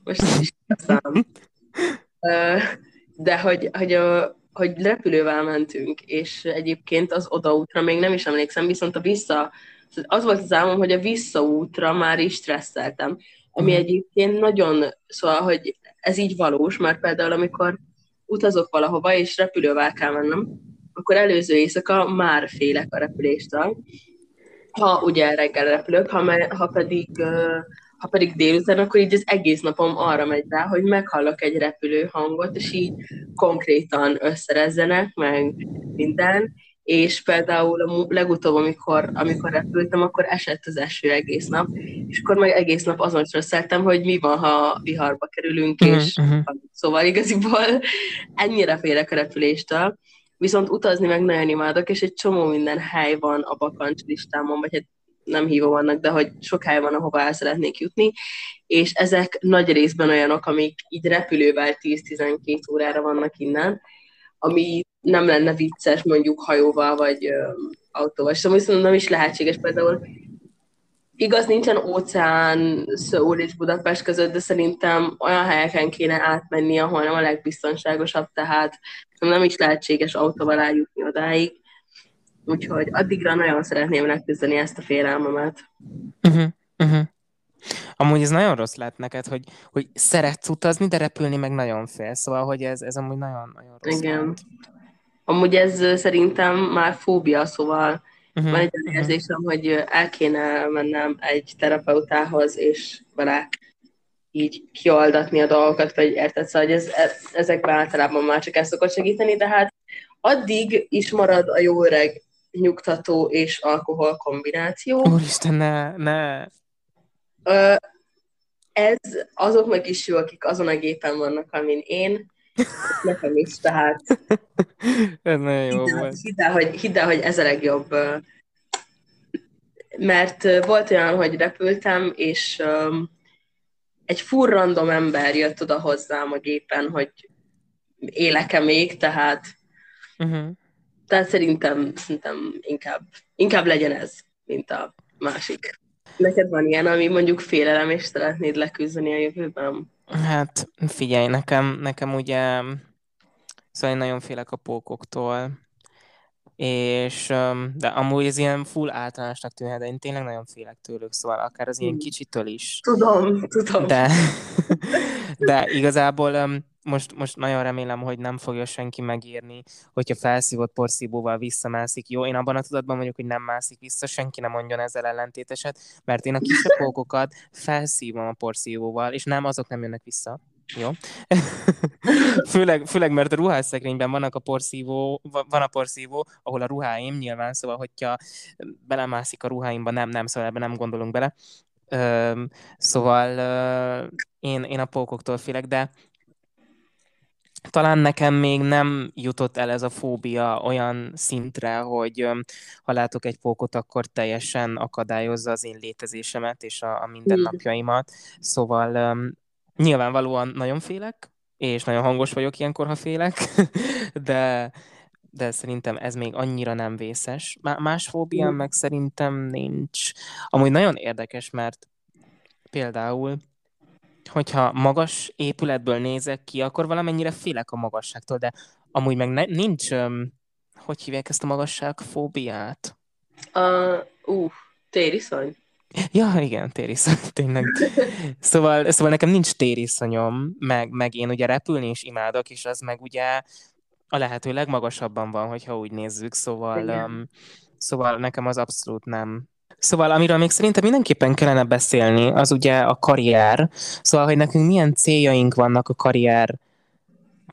most is szám. De hogy, hogy, a, hogy repülővel mentünk, és egyébként az odaútra még nem is emlékszem, viszont a vissza az volt az álmom, hogy a visszaútra már is stresszeltem, ami mm. egyébként nagyon, szóval, hogy ez így valós, mert például amikor utazok valahova, és repülővel kell mennem, akkor előző éjszaka már félek a repüléstől, ha ugye reggel repülök, ha, ha pedig ha pedig délután, akkor így az egész napom arra megy rá, hogy meghallok egy repülő hangot, és így konkrétan összerezzenek, meg minden, és például a legutóbb, amikor, amikor repültem, akkor esett az eső egész nap, és akkor meg egész nap azon stresszeltem, hogy mi van, ha viharba kerülünk, uh-huh, és uh-huh. szóval igaziból ennyire félek a repüléstől, viszont utazni meg nagyon imádok, és egy csomó minden hely van a bakancs listámon, vagy hát nem hívom annak, de hogy sok hely van, ahova el szeretnék jutni, és ezek nagy részben olyanok, amik így repülővel 10-12 órára vannak innen, ami nem lenne vicces mondjuk hajóval vagy autóval. Szóval nem is lehetséges például Igaz, nincsen óceán Szöul és Budapest között, de szerintem olyan helyeken kéne átmenni, ahol nem a legbiztonságosabb, tehát nem is lehetséges autóval eljutni odáig. Úgyhogy addigra nagyon szeretném leküzdeni ezt a félelmemet. Uh-huh, uh-huh. Amúgy ez nagyon rossz lett neked, hogy, hogy szeretsz utazni, de repülni meg nagyon fél. Szóval, hogy ez, ez amúgy nagyon, nagyon rossz Igen. Lett. Amúgy ez szerintem már fóbia, szóval uh-huh, van egy olyan uh-huh. érzésem, hogy el kéne mennem egy terapeutához, és vele így kioldatni a dolgokat, vagy érted, szóval hogy ez, ezekben általában már csak ezt szokott segíteni, de hát addig is marad a jó öreg nyugtató és alkohol kombináció. Úristen, ne, ne. Ez azoknak is jó, akik azon a gépen vannak, amin én, Nekem is, tehát... Ez nagyon jó hidd volt. Hidd el, hogy, hidd el, hogy ez a legjobb. Mert volt olyan, hogy repültem, és egy full random ember jött oda hozzám a gépen, hogy élek-e még, tehát uh-huh. tehát szerintem, szerintem inkább, inkább legyen ez, mint a másik. Neked van ilyen, ami mondjuk félelem, és szeretnéd leküzdeni a jövőben? Hát figyelj, nekem, nekem ugye, szóval én nagyon félek a pókoktól, és de amúgy ez ilyen full általánosnak tűnhet, de én tényleg nagyon félek tőlük, szóval akár az ilyen hmm. kicsitől is. Tudom, tudom. De, de igazából most, most nagyon remélem, hogy nem fogja senki megírni, hogyha felszívott porszívóval visszamászik. Jó, én abban a tudatban vagyok, hogy nem mászik vissza, senki nem mondjon ezzel ellentéteset, mert én a kisebb pókokat felszívom a porszívóval, és nem, azok nem jönnek vissza. Jó. főleg, főleg, mert a ruhásszekrényben vannak a porszívó, van a porszívó, ahol a ruháim nyilván, szóval, hogyha belemászik a ruháimba, nem, nem, szóval ebben nem gondolunk bele. Ö, szóval ö, én, én a pókoktól félek, de talán nekem még nem jutott el ez a fóbia olyan szintre, hogy ha látok egy pókot, akkor teljesen akadályozza az én létezésemet és a, a mindennapjaimat. Szóval um, nyilvánvalóan nagyon félek, és nagyon hangos vagyok ilyenkor, ha félek, de, de szerintem ez még annyira nem vészes. Más fóbiám meg szerintem nincs. Amúgy nagyon érdekes, mert például hogyha magas épületből nézek ki, akkor valamennyire félek a magasságtól, de amúgy meg ne, nincs, um, hogy hívják ezt a magasságfóbiát? Uh, uh, tériszony? Ja, igen, tériszony, tényleg. Szóval, szóval nekem nincs tériszonyom, meg, meg én ugye repülni is imádok, és az meg ugye a lehető legmagasabban van, hogyha úgy nézzük, szóval, um, szóval nekem az abszolút nem, Szóval amiről még szerintem mindenképpen kellene beszélni, az ugye a karrier. Szóval, hogy nekünk milyen céljaink vannak a karrier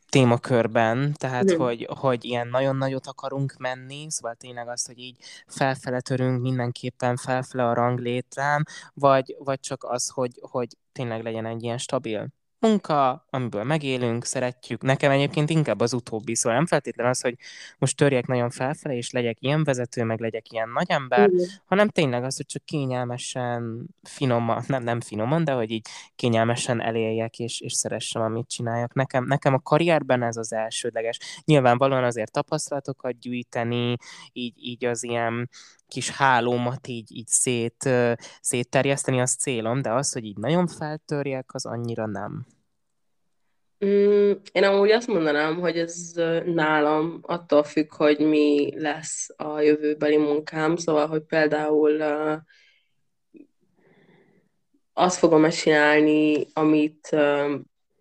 témakörben, tehát mm. hogy, hogy ilyen nagyon nagyot akarunk menni, szóval tényleg azt, hogy így felfele törünk mindenképpen felfele a ranglétrán, vagy, vagy csak az, hogy, hogy tényleg legyen egy ilyen stabil munka, amiből megélünk, szeretjük. Nekem egyébként inkább az utóbbi, szóval nem feltétlenül az, hogy most törjek nagyon felfelé, és legyek ilyen vezető, meg legyek ilyen nagy ember, Igen. hanem tényleg az, hogy csak kényelmesen, finoman, nem, nem finoman, de hogy így kényelmesen eléljek, és, és szeressem, amit csináljak. Nekem, nekem a karrierben ez az elsődleges. Nyilvánvalóan azért tapasztalatokat gyűjteni, így, így az ilyen kis hálómat így, így szét, szétterjeszteni, az célom, de az, hogy így nagyon feltörjek, az annyira nem. Mm, én amúgy azt mondanám, hogy ez nálam attól függ, hogy mi lesz a jövőbeli munkám, szóval, hogy például uh, azt fogom csinálni, amit uh,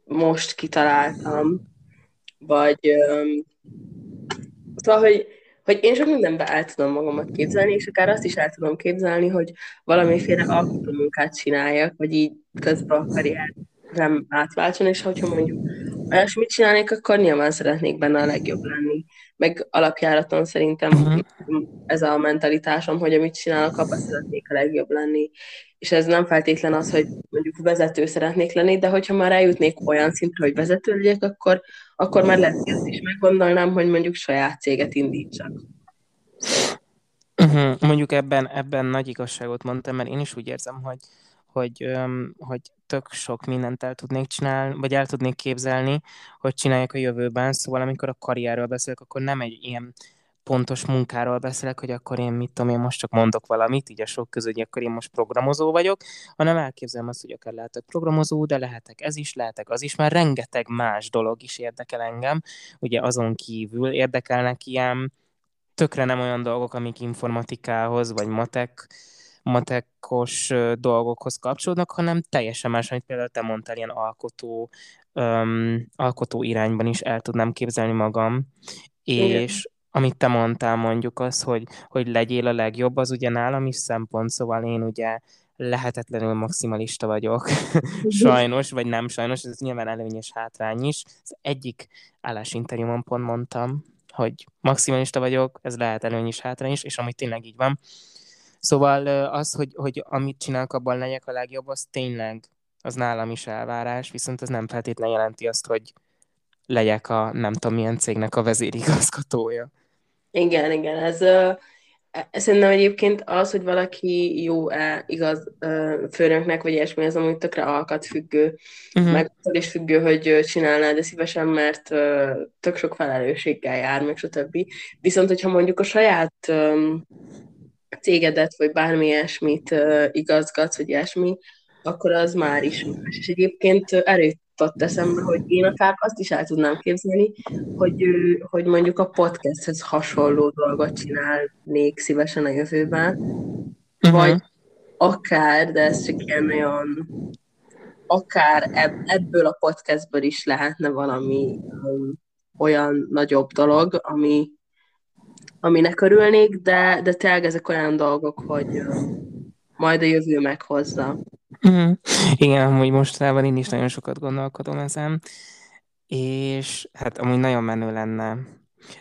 most kitaláltam, vagy um, szóval, hogy hogy én sok mindenben el tudom magamat képzelni, és akár azt is el tudom képzelni, hogy valamiféle alkotó munkát csináljak, vagy így közben a karrierem átváltson, és hogyha mondjuk olyasmit csinálnék, akkor nyilván szeretnék benne a legjobb lenni. Meg alapjáraton szerintem uh-huh. ez a mentalitásom, hogy amit csinálok, abban szeretnék a legjobb lenni. És ez nem feltétlen az, hogy mondjuk vezető szeretnék lenni, de hogyha már eljutnék olyan szintre, hogy vezető legyek, akkor, akkor már lehet, hogy ezt is meggondolnám, hogy mondjuk saját céget indítsak. Uh-huh. Mondjuk ebben, ebben nagy igazságot mondtam, mert én is úgy érzem, hogy, hogy, hogy tök sok mindent el tudnék csinálni, vagy el tudnék képzelni, hogy csináljak a jövőben. Szóval amikor a karrierről beszélek, akkor nem egy ilyen pontos munkáról beszélek, hogy akkor én mit tudom, én most csak mondok valamit, így a sok közül, hogy akkor én most programozó vagyok, hanem elképzelem azt, hogy akár lehetek programozó, de lehetek ez is, lehetek az is, már rengeteg más dolog is érdekel engem, ugye azon kívül érdekelnek ilyen tökre nem olyan dolgok, amik informatikához, vagy matek, matekos dolgokhoz kapcsolódnak, hanem teljesen más, amit például te mondtál, ilyen alkotó, um, alkotó irányban is el tudnám képzelni magam, Igen. és amit te mondtál mondjuk az, hogy, hogy legyél a legjobb, az ugye nálam is szempont, szóval én ugye lehetetlenül maximalista vagyok, sajnos, vagy nem sajnos, ez nyilván előnyös hátrány is. Az egyik állásinterjúmon pont mondtam, hogy maximalista vagyok, ez lehet előny is, hátrány is, és amit tényleg így van. Szóval az, hogy, hogy amit csinálok, abban legyek a legjobb, az tényleg, az nálam is elvárás, viszont ez nem feltétlenül jelenti azt, hogy legyek a nem tudom milyen cégnek a vezérigazgatója. Igen, igen, ez uh, szerintem egyébként az, hogy valaki jó-e igaz uh, főnöknek, vagy ilyesmi, ez amúgy tökre alkat függő, uh-huh. meg is függő, hogy csinálná, de szívesen, mert uh, tök sok felelősséggel jár, meg stb. Viszont, hogyha mondjuk a saját um, cégedet, vagy bármi ilyesmit igazgatsz, vagy ilyesmi, akkor az már is más. És egyébként erőt jutott eszembe, hogy én akár azt is el tudnám képzelni, hogy, hogy mondjuk a podcasthez hasonló dolgot csinálnék szívesen a jövőben, uh-huh. vagy akár, de ez csak ilyen olyan akár ebb, ebből a podcastből is lehetne valami um, olyan nagyobb dolog, ami, aminek örülnék, de, de tényleg ezek olyan dolgok, hogy majd a jövő meghozza. Mm. Igen, amúgy mostanában én is nagyon sokat gondolkodom ezen, és hát amúgy nagyon menő lenne.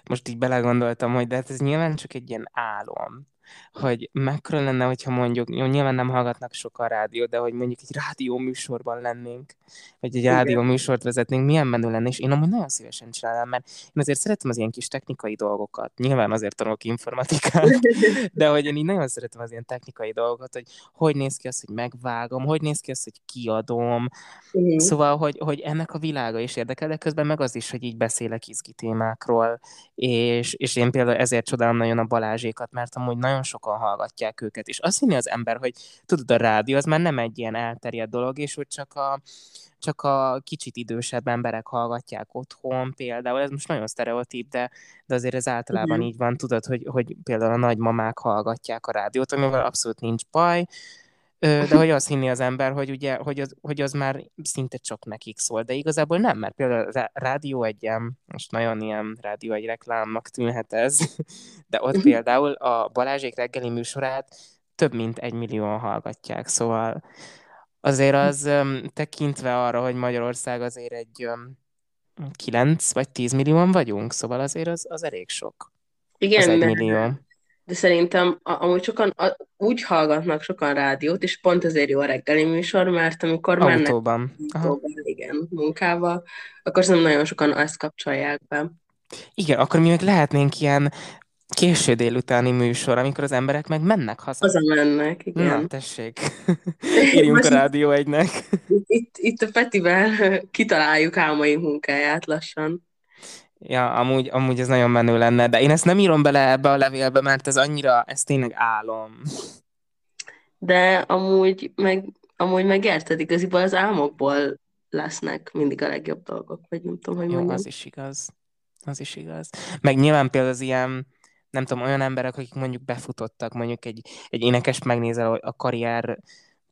Most így belegondoltam, hogy de hát ez nyilván csak egy ilyen álom hogy mekkora lenne, hogyha mondjuk, jó, nyilván nem hallgatnak sokan rádió, de hogy mondjuk egy rádió műsorban lennénk, vagy egy rádió műsort vezetnénk, milyen menő lenne, és én amúgy nagyon szívesen csinálnám, mert én azért szeretem az ilyen kis technikai dolgokat. Nyilván azért tanulok informatikát, de hogy én így nagyon szeretem az ilyen technikai dolgokat, hogy hogy néz ki az, hogy megvágom, hogy néz ki az, hogy kiadom. Uh-huh. Szóval, hogy, hogy ennek a világa is érdekel, de közben meg az is, hogy így beszélek izgi témákról, és, és én például ezért csodálom nagyon a Balázsékat, mert amúgy nagyon nagyon sokan hallgatják őket, és azt hinni az ember, hogy tudod, a rádió az már nem egy ilyen elterjedt dolog, és hogy csak a, csak a kicsit idősebb emberek hallgatják otthon például, ez most nagyon sztereotíp, de, de azért ez általában uh-huh. így van, tudod, hogy, hogy például a nagymamák hallgatják a rádiót, amivel abszolút nincs baj, de hogy azt hinni az ember, hogy, ugye, hogy, az, hogy az már szinte csak nekik szól, de igazából nem, mert például a rádió egy ilyen, most nagyon ilyen rádió egy reklámnak tűnhet ez, de ott például a Balázsék reggeli műsorát több mint egy millióan hallgatják, szóval azért az tekintve arra, hogy Magyarország azért egy 9 vagy 10 millióan vagyunk, szóval azért az, az elég sok. Igen, az egy millió de szerintem amúgy sokan a, úgy hallgatnak sokan rádiót, és pont ezért jó a reggeli műsor, mert amikor Autóban. mennek autóban, igen, munkával, akkor szerintem nagyon sokan azt kapcsolják be. Igen, akkor mi meg lehetnénk ilyen késő délutáni műsor, amikor az emberek meg mennek haza. Haza mennek, igen. Na, tessék. Írjunk a Rádió egynek. Itt, itt a Petivel kitaláljuk álmaink munkáját lassan. Ja, amúgy, amúgy ez nagyon menő lenne, de én ezt nem írom bele ebbe a levélbe, mert ez annyira, ez tényleg álom. De amúgy meg, amúgy meg érted, igaziból az álmokból lesznek mindig a legjobb dolgok, vagy nem tudom, hogy Jó, mondjam. az is igaz. Az is igaz. Meg nyilván például az ilyen, nem tudom, olyan emberek, akik mondjuk befutottak, mondjuk egy, egy énekes megnézel a karrier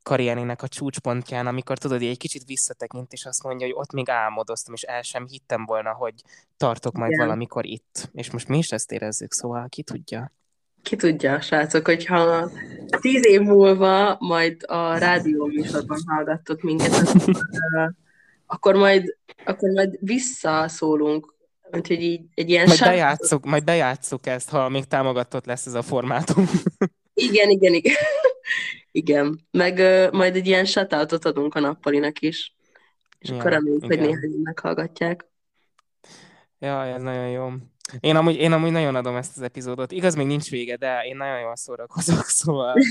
karrierének a csúcspontján, amikor tudod, egy kicsit visszatekint, és azt mondja, hogy ott még álmodoztam, és el sem hittem volna, hogy tartok majd Igen. valamikor itt. És most mi is ezt érezzük, szóval ki tudja? Ki tudja, srácok, hogyha tíz év múlva majd a rádió műsorban hallgattok minket, akkor, akkor majd, akkor majd visszaszólunk Úgyhogy így egy ilyen majd, bejátszuk, majd bejátszuk ezt, ha még támogatott lesz ez a formátum. Igen, igen, igen. Igen, meg uh, majd egy ilyen shoutoutot adunk a nappalinak is, és ja, akkor reméljük, hogy néhány meghallgatják. Ja, ez nagyon jó. Én amúgy, én amúgy nagyon adom ezt az epizódot. Igaz, még nincs vége, de én nagyon jól szórakozok, szóval...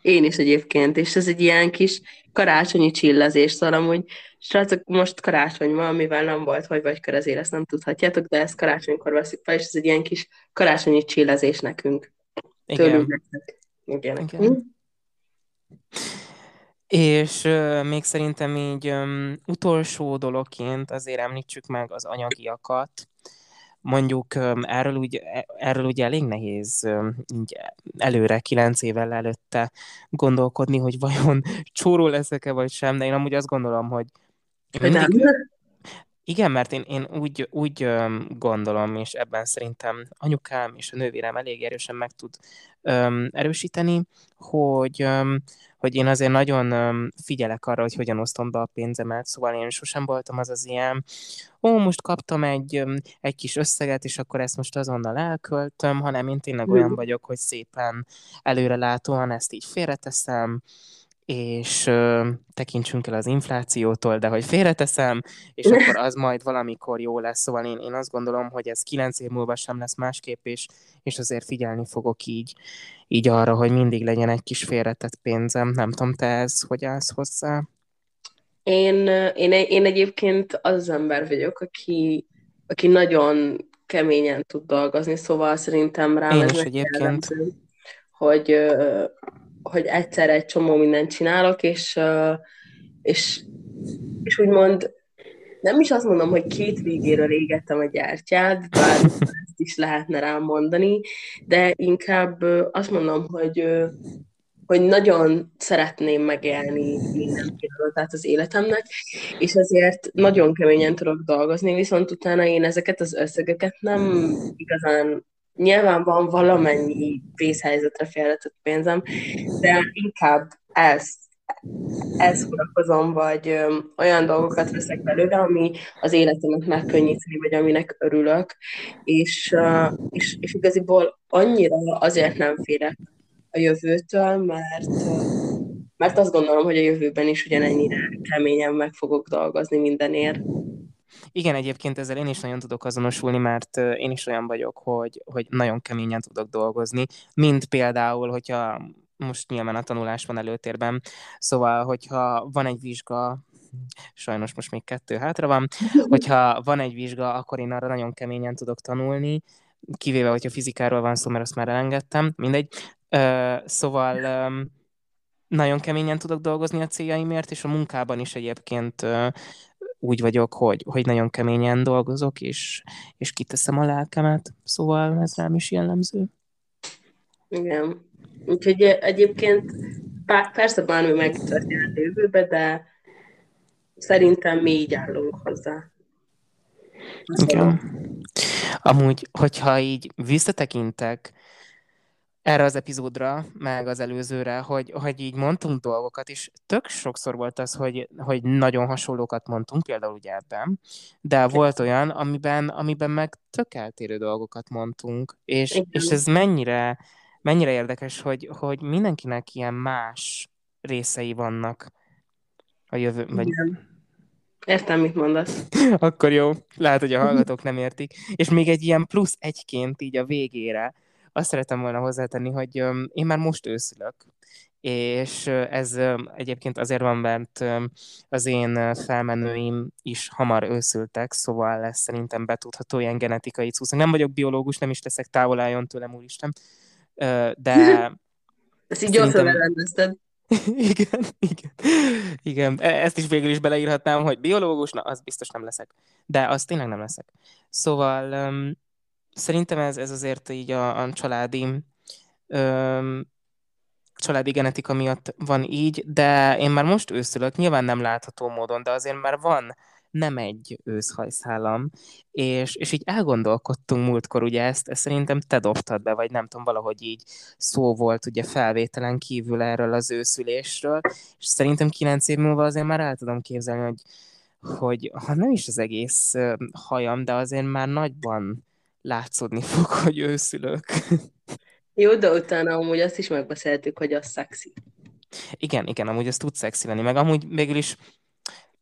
én is egyébként, és ez egy ilyen kis karácsonyi csillezés, szóval amúgy, srácok, most karácsony van, mivel nem volt vagy vagy körezél, ezt nem tudhatjátok, de ezt karácsonykor veszik fel, és ez egy ilyen kis karácsonyi csillezés nekünk. Igen. Tőlünk nektek. Igen. Igen. Hm? És uh, még szerintem így um, utolsó dologként azért említsük meg az anyagiakat. Mondjuk um, erről, úgy, e, erről ugye elég nehéz um, így előre, kilenc évvel előtte gondolkodni, hogy vajon csóró leszek-e vagy sem, de én amúgy azt gondolom, hogy mindig, igen, mert én, én úgy, úgy gondolom, és ebben szerintem anyukám és a nővérem elég erősen meg tud um, erősíteni, hogy, um, hogy én azért nagyon um, figyelek arra, hogy hogyan osztom be a pénzemet, szóval én sosem voltam az az ilyen, ó, most kaptam egy, um, egy kis összeget, és akkor ezt most azonnal elköltöm, hanem én tényleg olyan vagyok, hogy szépen előrelátóan ezt így félreteszem, és ö, tekintsünk el az inflációtól, de hogy félreteszem, és akkor az majd valamikor jó lesz. Szóval én, én azt gondolom, hogy ez kilenc év múlva sem lesz másképp, és, és azért figyelni fogok így, így arra, hogy mindig legyen egy kis félretett pénzem. Nem tudom, te ez hogy állsz hozzá? Én, én, én egyébként az, az ember vagyok, aki, aki nagyon keményen tud dolgozni, szóval szerintem rám Én ez is egyébként. jellemző, hogy, hogy egyszer egy csomó mindent csinálok, és, és, és úgymond nem is azt mondom, hogy két végéről égettem a gyártyát, bár ezt is lehetne rám mondani, de inkább azt mondom, hogy hogy nagyon szeretném megélni minden pillanatát az életemnek, és ezért nagyon keményen tudok dolgozni, viszont utána én ezeket az összegeket nem igazán nyilván van valamennyi vészhelyzetre félretett pénzem, de inkább ezt ezt foglalkozom, vagy ö, olyan dolgokat veszek belőle, ami az életemet megkönnyíteni, vagy aminek örülök, és, ö, és, és igaziból annyira azért nem félek a jövőtől, mert, mert azt gondolom, hogy a jövőben is ugyanennyire keményen meg fogok dolgozni mindenért. Igen, egyébként ezzel én is nagyon tudok azonosulni, mert én is olyan vagyok, hogy, hogy nagyon keményen tudok dolgozni, mint például, hogyha most nyilván a tanulás van előtérben, szóval, hogyha van egy vizsga, sajnos most még kettő hátra van, hogyha van egy vizsga, akkor én arra nagyon keményen tudok tanulni, kivéve, hogyha fizikáról van szó, mert azt már elengedtem, mindegy. Uh, szóval um, nagyon keményen tudok dolgozni a céljaimért, és a munkában is egyébként uh, úgy vagyok, hogy, hogy nagyon keményen dolgozok, és, és kiteszem a lelkemet, szóval ez rám is jellemző. Igen. Úgyhogy egyébként persze bármi megtörténhet a jövőbe, de szerintem mi így állunk hozzá. Igen. Amúgy, hogyha így visszatekintek erre az epizódra, meg az előzőre, hogy, hogy így mondtunk dolgokat, és tök sokszor volt az, hogy, hogy nagyon hasonlókat mondtunk, például ugye ebben, de volt olyan, amiben, amiben meg tök eltérő dolgokat mondtunk, és, és ez mennyire, mennyire érdekes, hogy, hogy mindenkinek ilyen más részei vannak a jövő, vagy Értem, mit mondasz. Akkor jó, lehet, hogy a hallgatók nem értik. És még egy ilyen plusz egyként így a végére, azt szeretem volna hozzátenni, hogy én már most őszülök, és ez egyébként azért van, mert az én felmenőim is hamar őszültek, szóval lesz szerintem betudható ilyen genetikai cusz. Nem vagyok biológus, nem is leszek távol álljon tőlem, úristen, de... Ezt így gyorsan elrendezted. igen, igen. Igen, e, ezt is végül is beleírhatnám, hogy biológus, na, az biztos nem leszek. De az tényleg nem leszek. Szóval szerintem ez, ez azért így a, a családi um, családi genetika miatt van így, de én már most őszülök, nyilván nem látható módon, de azért már van nem egy őszhajszálam, és, és így elgondolkodtunk múltkor, ugye ezt, ezt szerintem te dobtad be, vagy nem tudom, valahogy így szó volt ugye felvételen kívül erről az őszülésről, és szerintem kilenc év múlva azért már el tudom képzelni, hogy, hogy ha nem is az egész hajam, de azért már nagyban látszódni fog, hogy őszülök. Jó, de utána amúgy azt is megbeszéltük, hogy az szexi. Igen, igen, amúgy az tud szexi lenni, meg amúgy végül is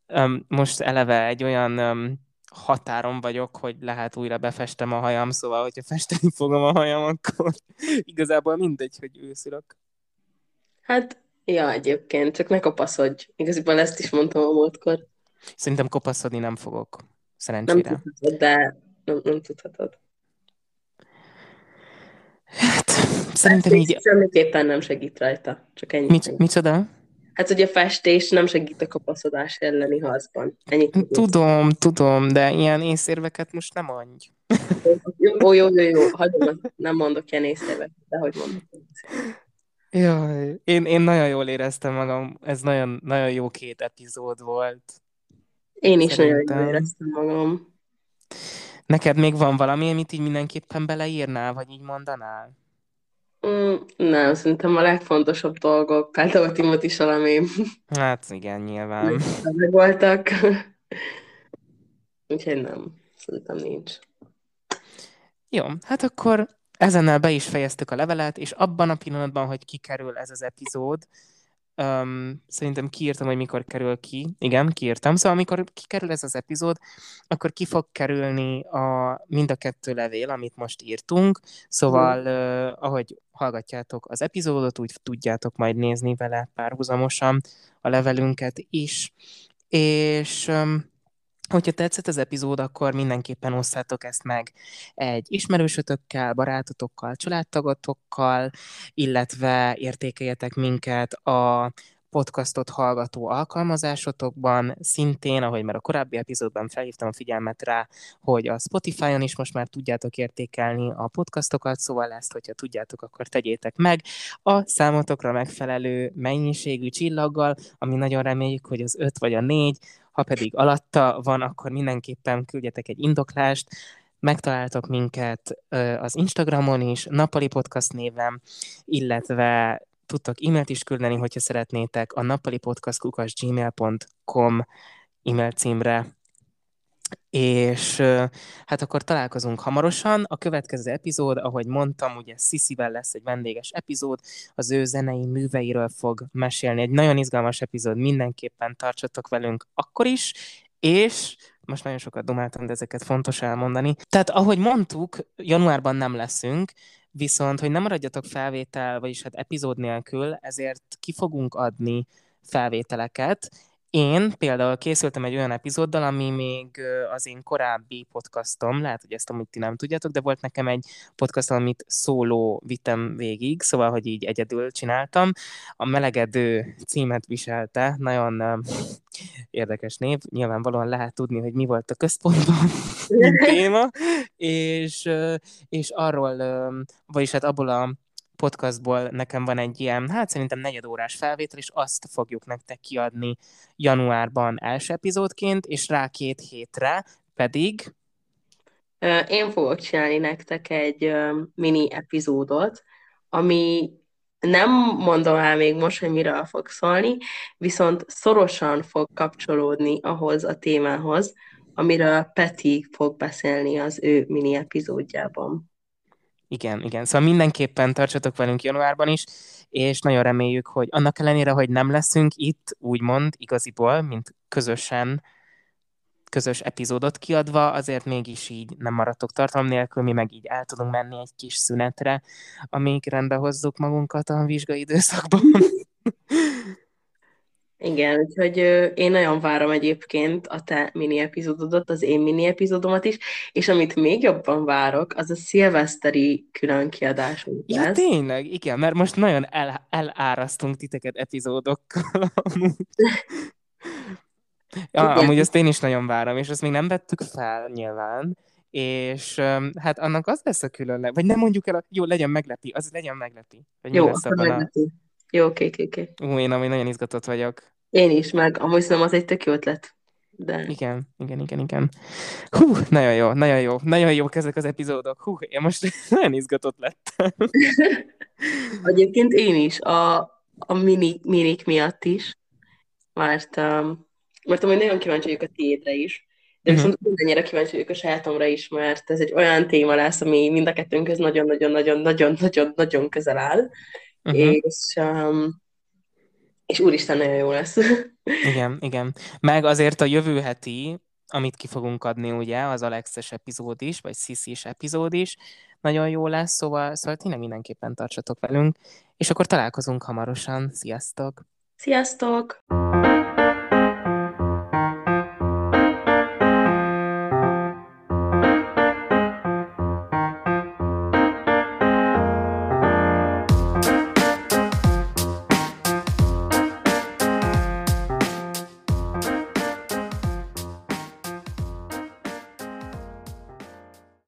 um, most eleve egy olyan um, határon vagyok, hogy lehet újra befestem a hajam, szóval, hogyha festeni fogom a hajam, akkor igazából mindegy, hogy őszülök. Hát, ja, egyébként, csak ne kopaszodj. Igazából ezt is mondtam a múltkor. Szerintem kopaszodni nem fogok, szerencsére. Nem tudhatod, de nem, nem tudhatod. Hát, szerintem hát, így... Semmiképpen nem segít rajta, csak ennyi. Mit, micsoda? Hát, hogy a festés nem segít a kapaszodás elleni harcban. Ennyi tudom, tudom, de ilyen észérveket most nem mondj. Jó, jó, jó, jó, hagyom, nem mondok ilyen észérveket, de hogy mondok. Jaj, én, én nagyon jól éreztem magam, ez nagyon, nagyon jó két epizód volt. Én is Szerintem. nagyon jól éreztem magam. Neked még van valami, amit így mindenképpen beleírnál, vagy így mondanál? Mm, nem, szerintem a legfontosabb dolgok, például a Timothy Salamé. Hát igen, nyilván. Meg voltak. Úgyhogy nem, szerintem nincs. Jó, hát akkor ezennel be is fejeztük a levelet, és abban a pillanatban, hogy kikerül ez az epizód, um, szerintem kiírtam, hogy mikor kerül ki. Igen, kiírtam. Szóval amikor kikerül ez az epizód, akkor ki fog kerülni a, mind a kettő levél, amit most írtunk. Szóval, uh, ahogy hallgatjátok az epizódot, úgy tudjátok majd nézni vele párhuzamosan a levelünket is. És um, Hogyha tetszett az epizód, akkor mindenképpen osszátok ezt meg egy ismerősötökkel, barátotokkal, családtagotokkal, illetve értékeljetek minket a podcastot hallgató alkalmazásotokban, szintén, ahogy már a korábbi epizódban felhívtam a figyelmet rá, hogy a Spotify-on is most már tudjátok értékelni a podcastokat, szóval ezt, hogyha tudjátok, akkor tegyétek meg. A számotokra megfelelő mennyiségű csillaggal, ami nagyon reméljük, hogy az öt vagy a négy, ha pedig alatta van, akkor mindenképpen küldjetek egy indoklást, megtaláltok minket az Instagramon is, Napali Podcast néven, illetve tudtok e-mailt is küldeni, hogyha szeretnétek a nappalipodcast.gmail.com e-mail címre és hát akkor találkozunk hamarosan. A következő epizód, ahogy mondtam, ugye Sisivel lesz egy vendéges epizód, az ő zenei műveiről fog mesélni. Egy nagyon izgalmas epizód, mindenképpen tartsatok velünk akkor is, és most nagyon sokat domáltam, de ezeket fontos elmondani. Tehát ahogy mondtuk, januárban nem leszünk, viszont hogy nem maradjatok felvétel, vagyis hát epizód nélkül, ezért ki fogunk adni felvételeket, én például készültem egy olyan epizóddal, ami még az én korábbi podcastom, lehet, hogy ezt amúgy ti nem tudjátok, de volt nekem egy podcast, amit szóló vittem végig, szóval, hogy így egyedül csináltam. A melegedő címet viselte, nagyon érdekes név, nyilvánvalóan lehet tudni, hogy mi volt a központban, mint téma, és, és arról, vagyis hát abból a podcastból nekem van egy ilyen, hát szerintem negyedórás felvétel, és azt fogjuk nektek kiadni januárban első epizódként, és rá két hétre pedig... Én fogok csinálni nektek egy mini epizódot, ami nem mondom el még most, hogy miről fog szólni, viszont szorosan fog kapcsolódni ahhoz a témához, amiről Peti fog beszélni az ő mini epizódjában. Igen, igen. Szóval mindenképpen tartsatok velünk januárban is, és nagyon reméljük, hogy annak ellenére, hogy nem leszünk itt, úgymond igaziból, mint közösen, közös epizódot kiadva, azért mégis így nem maradtok tartalom nélkül, mi meg így el tudunk menni egy kis szünetre, amíg rendbe hozzuk magunkat a vizsgai időszakban. Igen, úgyhogy én nagyon várom egyébként a te mini epizódodat, az én mini epizódomat is, és amit még jobban várok, az a szilveszteri külön kiadás. Ja, tényleg, igen, mert most nagyon el, elárasztunk titeket epizódokkal. ja, amúgy azt én is nagyon várom, és azt még nem vettük fel nyilván, és hát annak az lesz a különleg, vagy nem mondjuk el, jó, legyen meglepi, az legyen meglepi. Hogy jó, lesz akkor meglepi. A... Jó, oké, oké, oké. Ú, én amúgy nagyon izgatott vagyok. Én is, meg amúgy szerintem az egy tök jó ötlet. De... Igen, igen, igen, igen. Hú, nagyon jó, nagyon jó, nagyon jók ezek az epizódok. Hú, én most nagyon izgatott lettem. Egyébként én is, a, a mini, minik miatt is, mert, um, mert amúgy nagyon kíváncsi vagyok a tiédre is, de uh-huh. viszont mindennyire kíváncsi vagyok a sajátomra is, mert ez egy olyan téma lesz, ami mind a kettőnkhöz nagyon-nagyon-nagyon-nagyon-nagyon közel áll, uh-huh. és, um, és úristen, nagyon jó lesz. igen, igen. Meg azért a jövő heti, amit ki fogunk adni, ugye, az Alexes epizód is, vagy Sisi epizód is, nagyon jó lesz, szóval, szóval tényleg mindenképpen tartsatok velünk, és akkor találkozunk hamarosan. Sziasztok! Sziasztok!